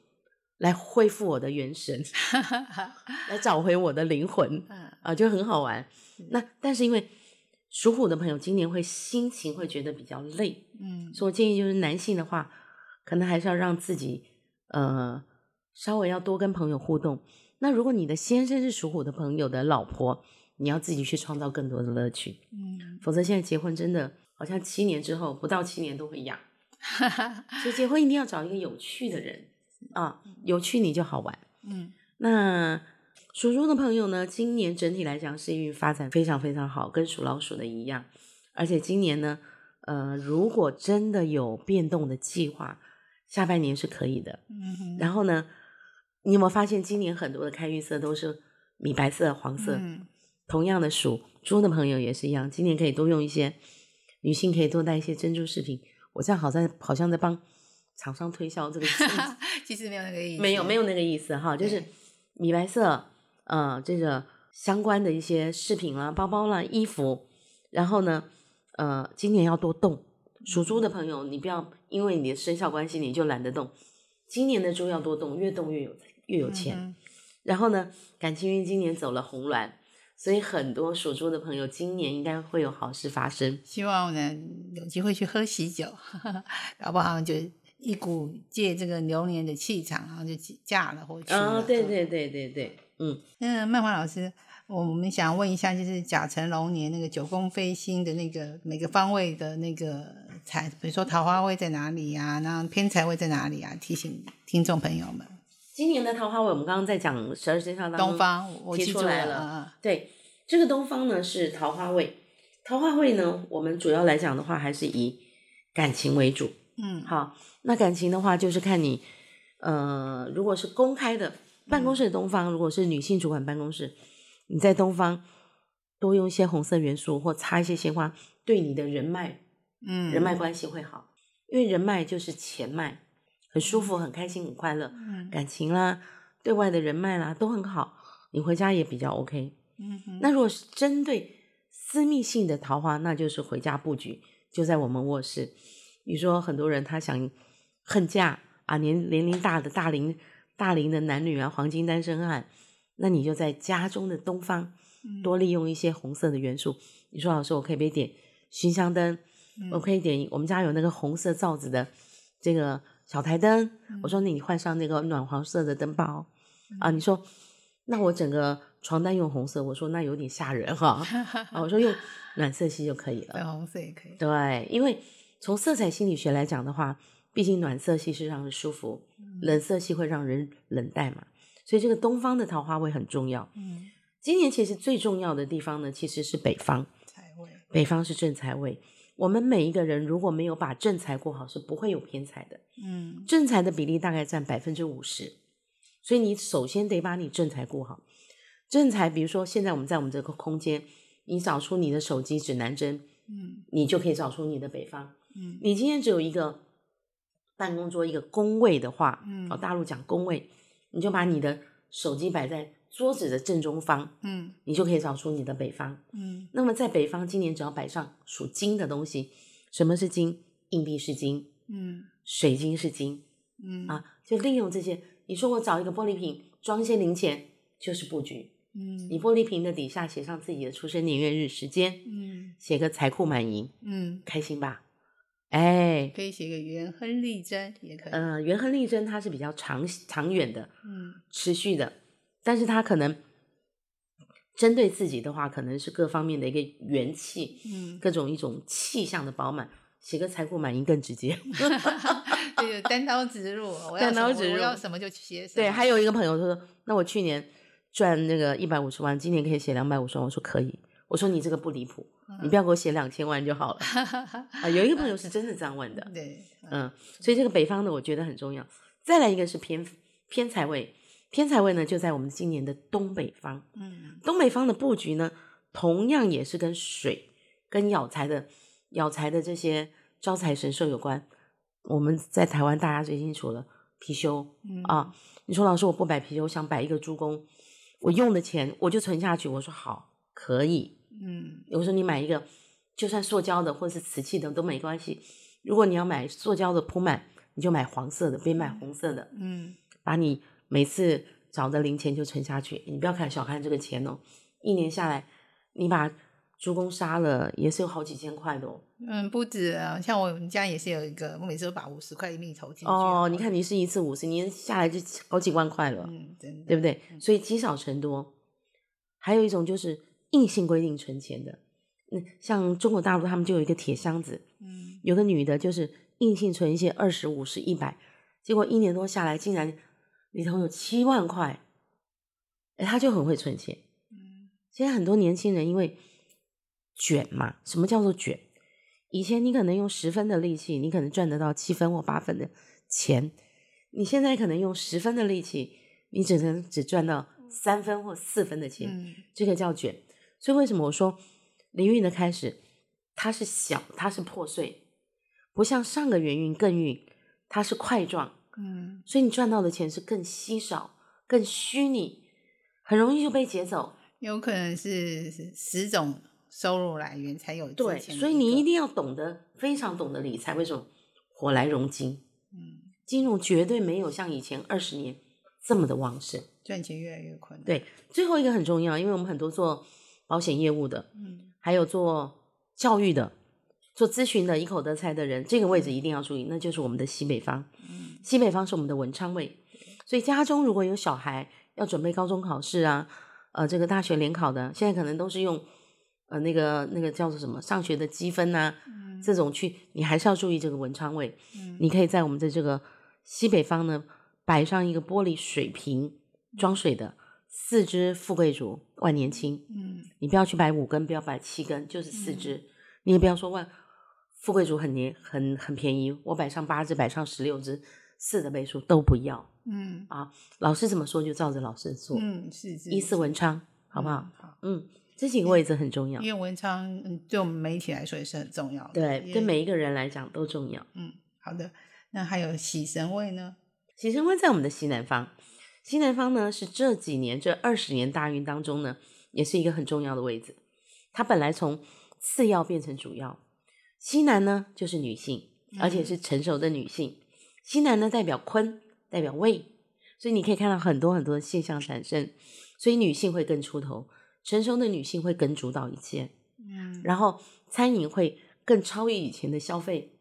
来恢复我的元神，来找回我的灵魂。”嗯啊，就很好玩。那但是因为属虎的朋友今年会心情会觉得比较累，嗯所以我建议就是男性的话，可能还是要让自己呃稍微要多跟朋友互动。那如果你的先生是属虎的朋友的老婆，你要自己去创造更多的乐趣，嗯，否则现在结婚真的好像七年之后不到七年都会痒，所以结婚一定要找一个有趣的人啊，有趣你就好玩。嗯那属猪的朋友呢，今年整体来讲事业运发展非常非常好，跟属老鼠的一样。而且今年呢，呃，如果真的有变动的计划，下半年是可以的。嗯哼然后呢，你有没有发现今年很多的开运色都是米白色、黄色？嗯同样的属猪的朋友也是一样，今年可以多用一些，女性可以多带一些珍珠饰品。我这样好像好像在帮厂商推销这个 其实没有那个意思，没有没有那个意思哈，就是米白色，呃，这个相关的一些饰品啦、包包啦、衣服，然后呢，呃，今年要多动。属猪的朋友，你不要因为你的生肖关系你就懒得动，今年的猪要多动，越动越有越有钱。嗯然后呢，感情运今年走了红鸾，所以很多属猪的朋友今年应该会有好事发生。希望呢有机会去喝喜酒，搞不好就一股借这个牛年的气场，然后就嫁了或去了。啊、对对对对对，嗯，嗯，漫画老师，我们想问一下，就是甲辰龙年那个九宫飞星的那个每个方位的那个财，比如说桃花位在哪里呀、然后偏财位在哪里啊？提醒听众朋友们。今年的桃花位，我们刚刚在讲十二生肖当中，东方，我提记出来了了。对，这个东方呢是桃花位，桃花位呢，我们主要来讲的话，还是以感情为主。嗯好，那感情的话，就是看你，呃，如果是公开的办公室的东方，如果是女性主管办公室，你在东方多用一些红色元素或插一些鲜花，对你的人脉嗯，人脉关系会好，因为人脉就是钱脉，很舒服、很开心、很快乐，嗯感情啦、对外的人脉啦都很好。你回家也比较 OK。嗯哼，那如果是针对私密性的桃花，那就是回家布局，就在我们卧室。你说很多人他想恨嫁啊，年年龄大的大龄大龄的男女啊，黄金单身汉，那你就在家中的东方多利用一些红色的元素。你说老师，我可以不可以点熏香灯？我可以点我们家有那个红色罩子的这个小台灯。我说你换上那个暖黄色的灯泡啊。你说那我整个床单用红色，我说那有点吓人哈。啊，我说用暖色系就可以了，粉红色也可以。对，因为从色彩心理学来讲的话，毕竟暖色系是让人舒服，冷色系会让人冷淡嘛。所以这个东方的桃花位很重要。嗯，今年其实最重要的地方呢，其实是北方。财位，北方是正财位。我们每一个人如果没有把正财过好，是不会有偏财的。嗯正财的比例大概占百分之五十，所以你首先得把你正财过好。正财，比如说现在我们在我们这个空间，你找出你的手机指南针，嗯你就可以找出你的北方。嗯你今天只有一个办公桌一个工位的话，嗯哦，大陆讲工位，你就把你的手机摆在桌子的正中方，嗯你就可以找出你的北方。嗯那么在北方，今年只要摆上属金的东西，什么是金？硬币是金，嗯水晶是金嗯啊，就利用这些。你说我找一个玻璃瓶装一些零钱，就是布局。嗯你玻璃瓶的底下写上自己的出生年月日时间，嗯写个财库满盈，嗯，开心吧？哎，可以写个元亨利贞，也可以。呃，元亨利贞它是比较长长远的、嗯持续的，但是他可能针对自己的话，可能是各方面的一个元气，嗯，各种一种气象的饱满。写个财富满盈更直接。对，单刀直入，我要单刀直入要什么就写什么。对，还有一个朋友他说：“那我去年赚那个一百五十万，今年可以写两百五十万。”我说可以。我说你这个不离谱，你不要给我写两千万就好了。啊，有一个朋友是真的这样问的。对，嗯，所以这个北方的我觉得很重要。再来一个是偏偏财位，偏财位呢就在我们今年的东北方。嗯东北方的布局呢，同样也是跟水、跟咬财的、咬财的这些招财神兽有关。我们在台湾大家最清楚了，貔貅嗯啊。你说老师我不摆貔貅，我想摆一个猪公，我用的钱我就存下去。我说好，可以。嗯我说你买一个，就算塑胶的或者是瓷器的都没关系。如果你要买塑胶的铺满，你就买黄色的，别买红色的。嗯把你每次找的零钱就存下去，你不要看小看这个钱哦，一年下来，你把猪公杀了也是有好几千块的哦。嗯，不止啊，像我们家也是有一个，我每次都把五十块蜜投进去。哦，你，看你是一次五十年下来就好几万块了，嗯，真的，对不对？所以积少成多。还有一种就是硬性规定存钱的，那像中国大陆他们就有一个铁箱子，嗯有个女的就是硬性存一些二十五十一百，结果一年多下来竟然里头有七万块，哎，他就很会存钱。嗯现在很多年轻人因为卷嘛，什么叫做卷？以前你可能用十分的力气，你可能赚得到七分或八分的钱，你现在可能用十分的力气，你只能只赚到三分或四分的钱，嗯这个叫卷。所以为什么我说灵运的开始，它是小，它是破碎，不像上个元运更运，它是块状，嗯所以你赚到的钱是更稀少、更虚拟，很容易就被劫走。有可能是十种收入来源才有对，之前的所以你一定要懂得，非常懂得理财。为什么？火来融金，嗯金融绝对没有像以前二十年这么的旺盛。赚钱越来越困难。，对，最后一个很重要，因为我们很多做保险业务的，嗯还有做教育的、做咨询的、一口得财的人，这个位置一定要注意，那就是我们的西北方。嗯西北方是我们的文昌位，所以家中如果有小孩要准备高中考试啊，呃，这个大学联考的，现在可能都是用呃那个那个叫做什么上学的积分呐、嗯这种去，你还是要注意这个文昌位。嗯你可以在我们的这个西北方呢，摆上一个玻璃水瓶装水的，四只富贵竹万年青。嗯你不要去摆五根，不要摆七根，就是四只。你也不要说万富贵竹很年很很便宜，我摆上八只，摆上十六只，四的倍数都不要嗯啊！老师怎么说就照着老师做，嗯，是是依次文昌，好不好？嗯好，嗯，这几个位置很重要，因为文昌嗯对我们媒体来说也是很重要的。对，也对每一个人来讲都重要。嗯好的。那还有喜神位呢？喜神位在我们的西南方，西南方呢是这几年这二十年大运当中呢，也是一个很重要的位置。它本来从次要变成主要。西南呢就是女性，而且是成熟的女性。西南呢代表坤，代表胃，所以你可以看到很多很多的现象产生。所以女性会更出头，成熟的女性会更主导一切。嗯，然后餐饮会更超越以前的消费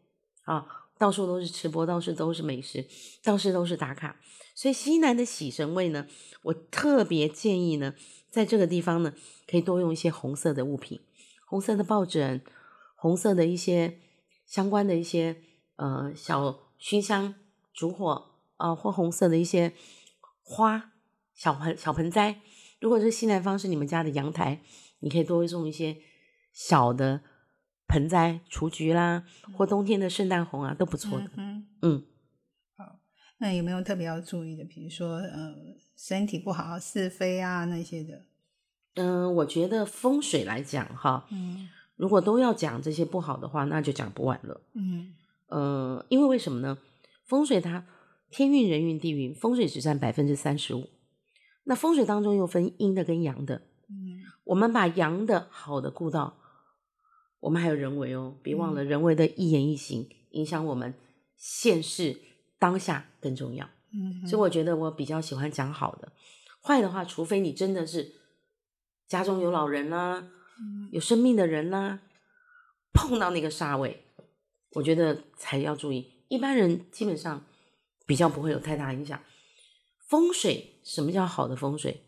啊，到处都是吃播，到处都是美食，到处都是打卡。所以西南的喜神位呢，我特别建议呢，在这个地方呢，可以多用一些红色的物品，红色的抱枕，红色的一些相关的一些呃小熏香、烛火啊，或红色的一些花、小盆、小盆栽。如果是西南方是你们家的阳台，你可以多种一些小的盆栽、雏菊啦，或冬天的圣诞红啊，都不错的。嗯。好那有没有特别要注意的？比如说，呃，身体不好、是非啊那些的。嗯，我觉得风水来讲，哈，嗯，如果都要讲这些不好的话，那就讲不完了。嗯，呃，因为为什么呢？风水它天运、人运、地运，风水只占百分之三十五。那风水当中又分阴的跟阳的。嗯，我们把阳的好的顾到，我们还有人为哦，别忘了人为的一言一行影响我们现世。当下更重要，嗯，所以我觉得我比较喜欢讲好的，坏的话，除非你真的是家中有老人啦，有生命的人啦，碰到那个煞位，我觉得才要注意。一般人基本上比较不会有太大影响。风水什么叫好的风水？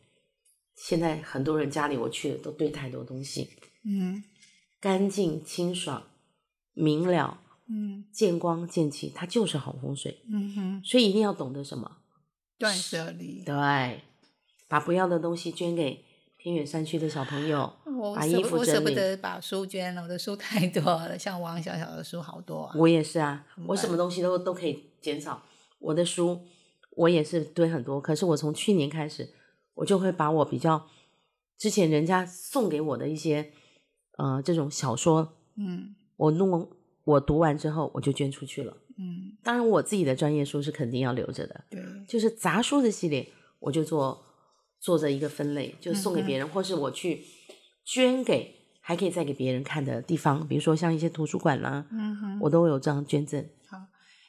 现在很多人家里我去了都堆太多东西，嗯，干净清爽明了。嗯，见光见气，它就是好风水。嗯哼，所以一定要懂得什么断舍离。对，把不要的东西捐给偏远山区的小朋友。把衣服我舍不得把书捐了，我的书太多了，像王小小的书好多啊。我也是啊，我什么东西都都可以减少。我的书我也是堆很多，可是我从去年开始，我就会把我比较之前人家送给我的一些呃这种小说，嗯，我弄。我读完之后，我就捐出去了。嗯，当然我自己的专业书是肯定要留着的。对，就是杂书的系列，我就做做着一个分类，就送给别人，或是我去捐给还可以再给别人看的地方，比如说像一些图书馆啦，嗯哼，我都有这样捐赠。好，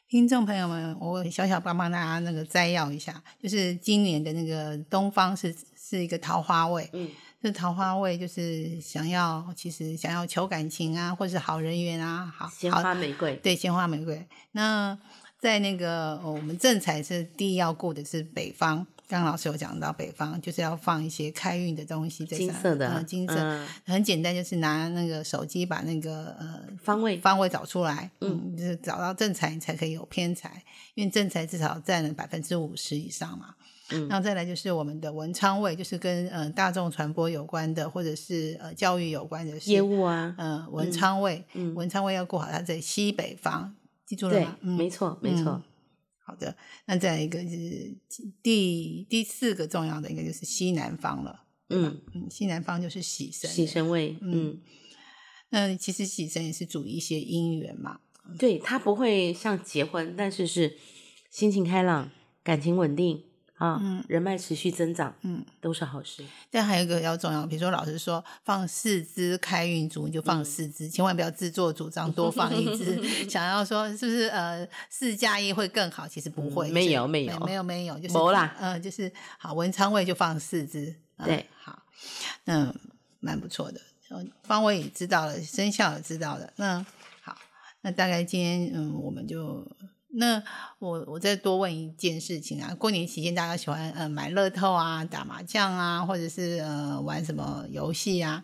听众朋友们，我小小帮帮大家那个摘要一下，就是今年的那个东方是是一个桃花位。嗯。这桃花位就是想要，其实想要求感情啊，或是好人缘啊，好鲜花玫瑰，对鲜花玫瑰。那在那个我们正财是第一要顾的是北方，刚刚老师有讲到北方就是要放一些开运的东西，金色的，金色，很简单，就是拿那个手机把那个呃方位方位找出来，嗯，就是找到正财你才可以有偏财，因为正财至少占了百分之五十以上嘛。嗯然后再来就是我们的文昌位，就是跟呃大众传播有关的，或者是呃教育有关的业务啊。嗯，文昌位，文昌位要过好，它在西北方，记住了吗？没错，没错。好的，那再一个就是第第四个重要的应该就是西南方了。嗯嗯，西南方就是喜神，喜神位。嗯，那其实喜神也是主一些姻缘嘛。对，他不会像结婚，但是是心情开朗，感情稳定。啊，嗯，人脉持续增长，嗯，都是好事。但还有一个要重要，比如说老师说放四支开运竹，你就放四支，千万不要自作主张多放一 支。想要说是不是呃四加一会更好？其实不会，没有没有没有没有，就是没啦，嗯，就是好文昌位就放四支，对，好，那蛮不错的。方位也知道了，生肖也知道了，那好，那大概今天嗯我们就。那我我再多问一件事情啊，过年期间大家喜欢呃买乐透啊、打麻将啊，或者是呃玩什么游戏啊，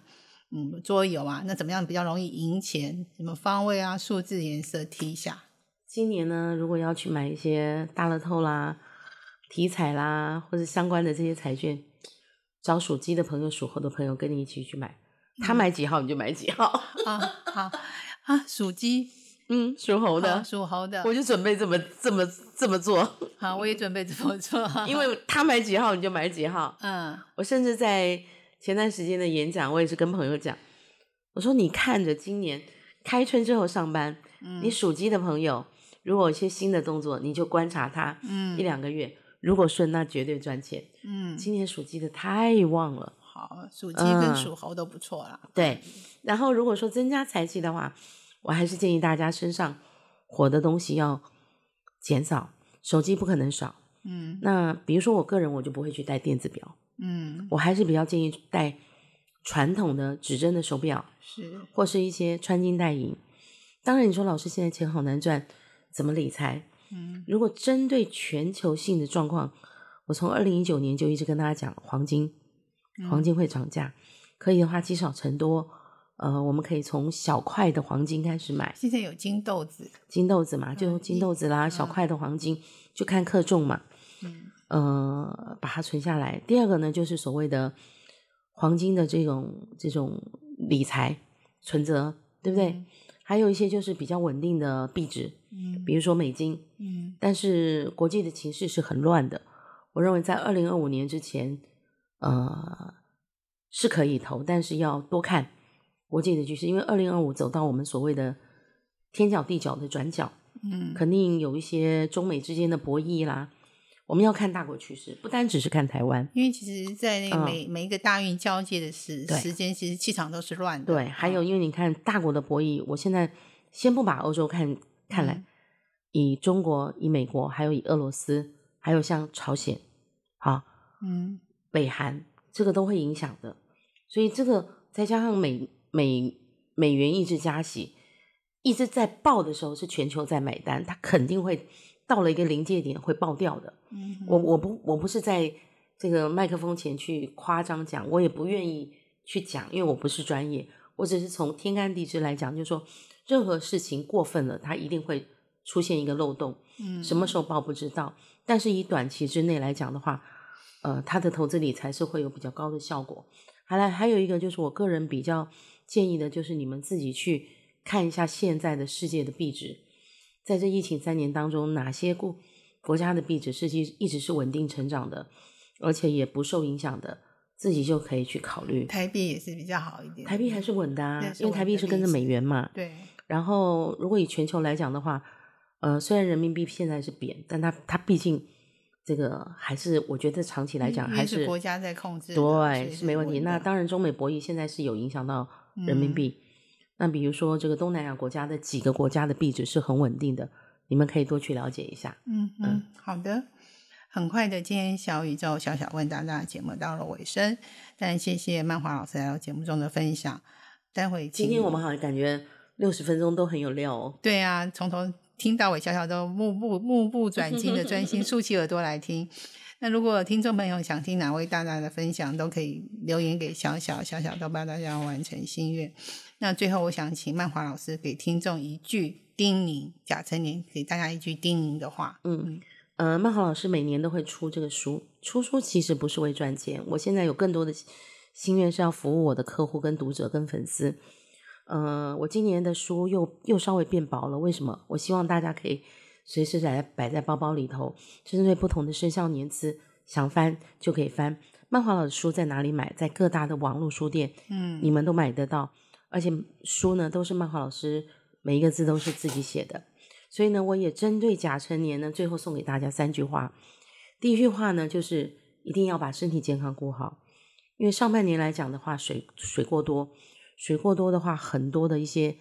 嗯桌游啊，那怎么样比较容易赢钱？什么方位啊、数字、颜色提一下。今年呢，如果要去买一些大乐透啦、体彩啦，或者相关的这些彩券，找属鸡的朋友、属猴的朋友跟你一起去买，他买几号你就买几号啊。好啊，属鸡。嗯，属猴的，属猴的，我就准备这么这么这么做。好，我也准备这么做，因为他买几号你就买几号。嗯，我甚至在前段时间的演讲，我也是跟朋友讲，我说你看着今年开春之后上班，你属鸡的朋友，如果有一些新的动作，你就观察他，嗯，一两个月，如果顺，那绝对赚钱。嗯，今年属鸡的太旺了。好，属鸡跟属猴都不错啦。对，然后如果说增加财气的话，我还是建议大家身上火的东西要减少，手机不可能少。嗯那比如说我个人，我就不会去戴电子表，嗯，我还是比较建议戴传统的指针的手表，是，或是一些穿金戴银。当然，你说老师现在钱好难赚，怎么理财？嗯如果针对全球性的状况，我从二零一九年就一直跟大家讲，黄金，黄金会涨价，可以的话积少成多。呃，我们可以从小块的黄金开始买，现在有金豆子，金豆子嘛，就金豆子啦，小块的黄金，就看克重嘛。嗯呃，把它存下来。第二个呢，就是所谓的黄金的这种这种理财存折，对不对？嗯还有一些就是比较稳定的币值，嗯比如说美金。嗯但是国际的情势是很乱的，我认为在二零二五年之前，呃，是可以投，但是要多看国际的局势，因为二零二五走到我们所谓的天角地角的转角，嗯，肯定有一些中美之间的博弈啦。我们要看大国趋势，不单只是看台湾，因为其实，在那个每、每一个大运交界的时时间，其实气场都是乱的。对，还有啊因为你看大国的博弈，我现在先不把欧洲看看来，嗯以中国、以美国，还有以俄罗斯，还有像朝鲜，好，嗯北韩，这个都会影响的。所以这个再加上美美美元一直加息，一直在爆的时候是全球在买单，它肯定会到了一个临界点会爆掉的。嗯我我不我不是在这个麦克风前去夸张讲，我也不愿意去讲，因为我不是专业，我只是从天干地支来讲，就是说任何事情过分了，它一定会出现一个漏洞，嗯什么时候爆不知道，但是以短期之内来讲的话，呃，他的投资理财是会有比较高的效果。还来还有一个就是我个人比较建议的，就是你们自己去看一下现在的世界的币值，在这疫情三年当中，哪些国国家的币值是一一直是稳定成长的，而且也不受影响的，自己就可以去考虑。台币也是比较好一点。台币还是稳的啊因为台币是跟着美元嘛。对，然后，如果以全球来讲的话，呃，虽然人民币现在是贬，但它它毕竟这个还是我觉得长期来讲还是国家在控制对是没问题。那当然，中美博弈现在是有影响到人民币。那比如说这个东南亚国家的几个国家的币值是很稳定的，你们可以多去了解一下。嗯嗯，好的。很快的，今天小宇宙小小问大大的节目到了尾声，但谢谢漫画老师来到节目中的分享。待会今天我们好像感觉六十分钟都很有料哦。对啊，从头听到尾，小小都目不目不转睛的专心 竖起耳朵来听。那如果听众朋友想听哪位大大的分享，都可以留言给小小，小小都帮大家完成心愿。那最后，我想请曼华老师给听众一句叮咛，贾成年给大家一句叮咛的话。嗯，呃，曼豪老师每年都会出这个书，出书其实不是为赚钱，我现在有更多的心愿是要服务我的客户、跟读者、跟粉丝。呃，我今年的书又又稍微变薄了，为什么？我希望大家可以随时在摆在包包里头，针对不同的生肖年次，想翻就可以翻。漫画老师书在哪里买？在各大的网络书店，嗯你们都买得到。而且书呢，都是漫画老师每一个字都是自己写的。所以呢，我也针对甲辰年呢，最后送给大家三句话。第一句话呢，就是一定要把身体健康顾好，因为上半年来讲的话，水水过多，水过多的话，很多的一些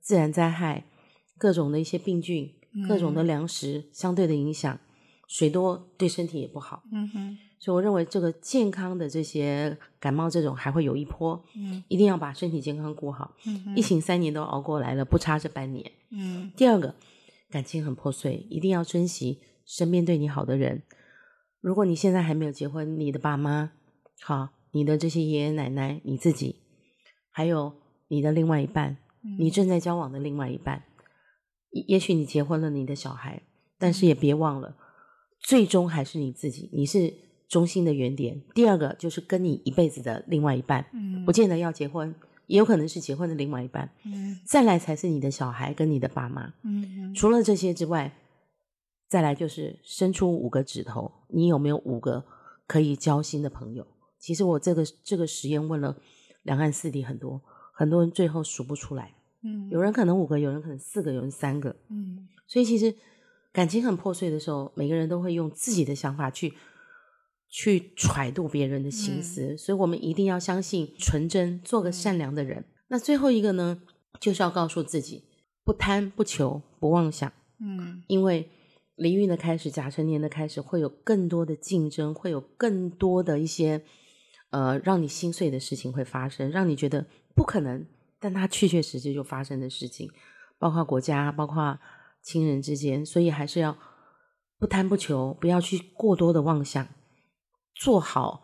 自然灾害、各种的一些病菌、各种的粮食相对的影响，水多对身体也不好。嗯哼，所以我认为这个健康的这些感冒这种还会有一波，嗯一定要把身体健康顾好。嗯疫情三年都熬过来了，不差这半年。嗯第二个，感情很破碎，一定要珍惜身边对你好的人。如果你现在还没有结婚，你的爸妈，好，你的这些爷爷奶奶，你自己，还有你的另外一半，你正在交往的另外一半，也也许你结婚了，你的小孩，但是也别忘了，最终还是你自己，你是中心的原点。第二个就是跟你一辈子的另外一半，嗯不见得要结婚，也有可能是结婚的另外一半。嗯再来才是你的小孩跟你的爸妈。嗯除了这些之外，再来就是伸出五个指头，你有没有五个可以交心的朋友？其实我这个这个实验问了两岸四地很多，很多人最后数不出来，嗯有人可能五个，有人可能四个，有人三个。嗯所以其实感情很破碎的时候，每个人都会用自己的想法去去揣度别人的心思，所以我们一定要相信纯真，做个善良的人。那最后一个呢，就是要告诉自己，不贪不求不妄想。嗯，因为离运的开始，甲辰年的开始，会有更多的竞争，会有更多的一些呃让你心碎的事情会发生，让你觉得不可能，但它确确实实就发生的事情，包括国家，包括亲人之间，所以还是要不贪不求，不要去过多的妄想。做好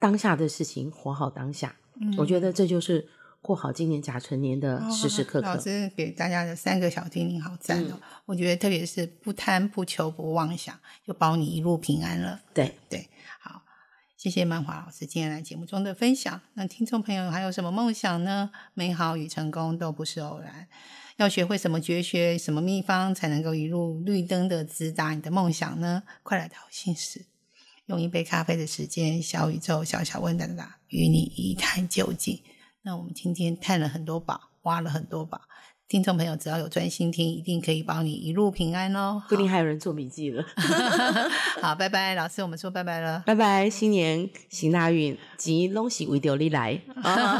当下的事情，活好当下。嗯，我觉得这就是过好今年甲辰年的时时刻刻。老师给大家的三个小叮咛，好赞哦！我觉得特别是不贪不求不妄想，就保你一路平安了。对对，好，谢谢曼华老师今天来节目中的分享。那听众朋友还有什么梦想呢？美好与成功都不是偶然，要学会什么绝学、什么秘方，才能够一路绿灯的直达你的梦想呢？快来掏心事。用一杯咖啡的时间，小宇宙小小问答答，与你一探究竟。那我们今天探了很多宝，挖了很多宝。听众朋友只要有专心听，一定可以保你一路平安哦。不一定还有人做笔记了。好，拜拜，老师，我们说拜拜了。拜拜，新年行大运，吉龙喜为丢你来。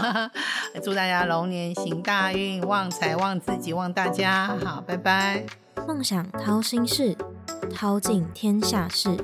祝大家龙年行大运，旺财旺自己，旺大家。好，拜拜。梦想掏心事，掏尽天下事。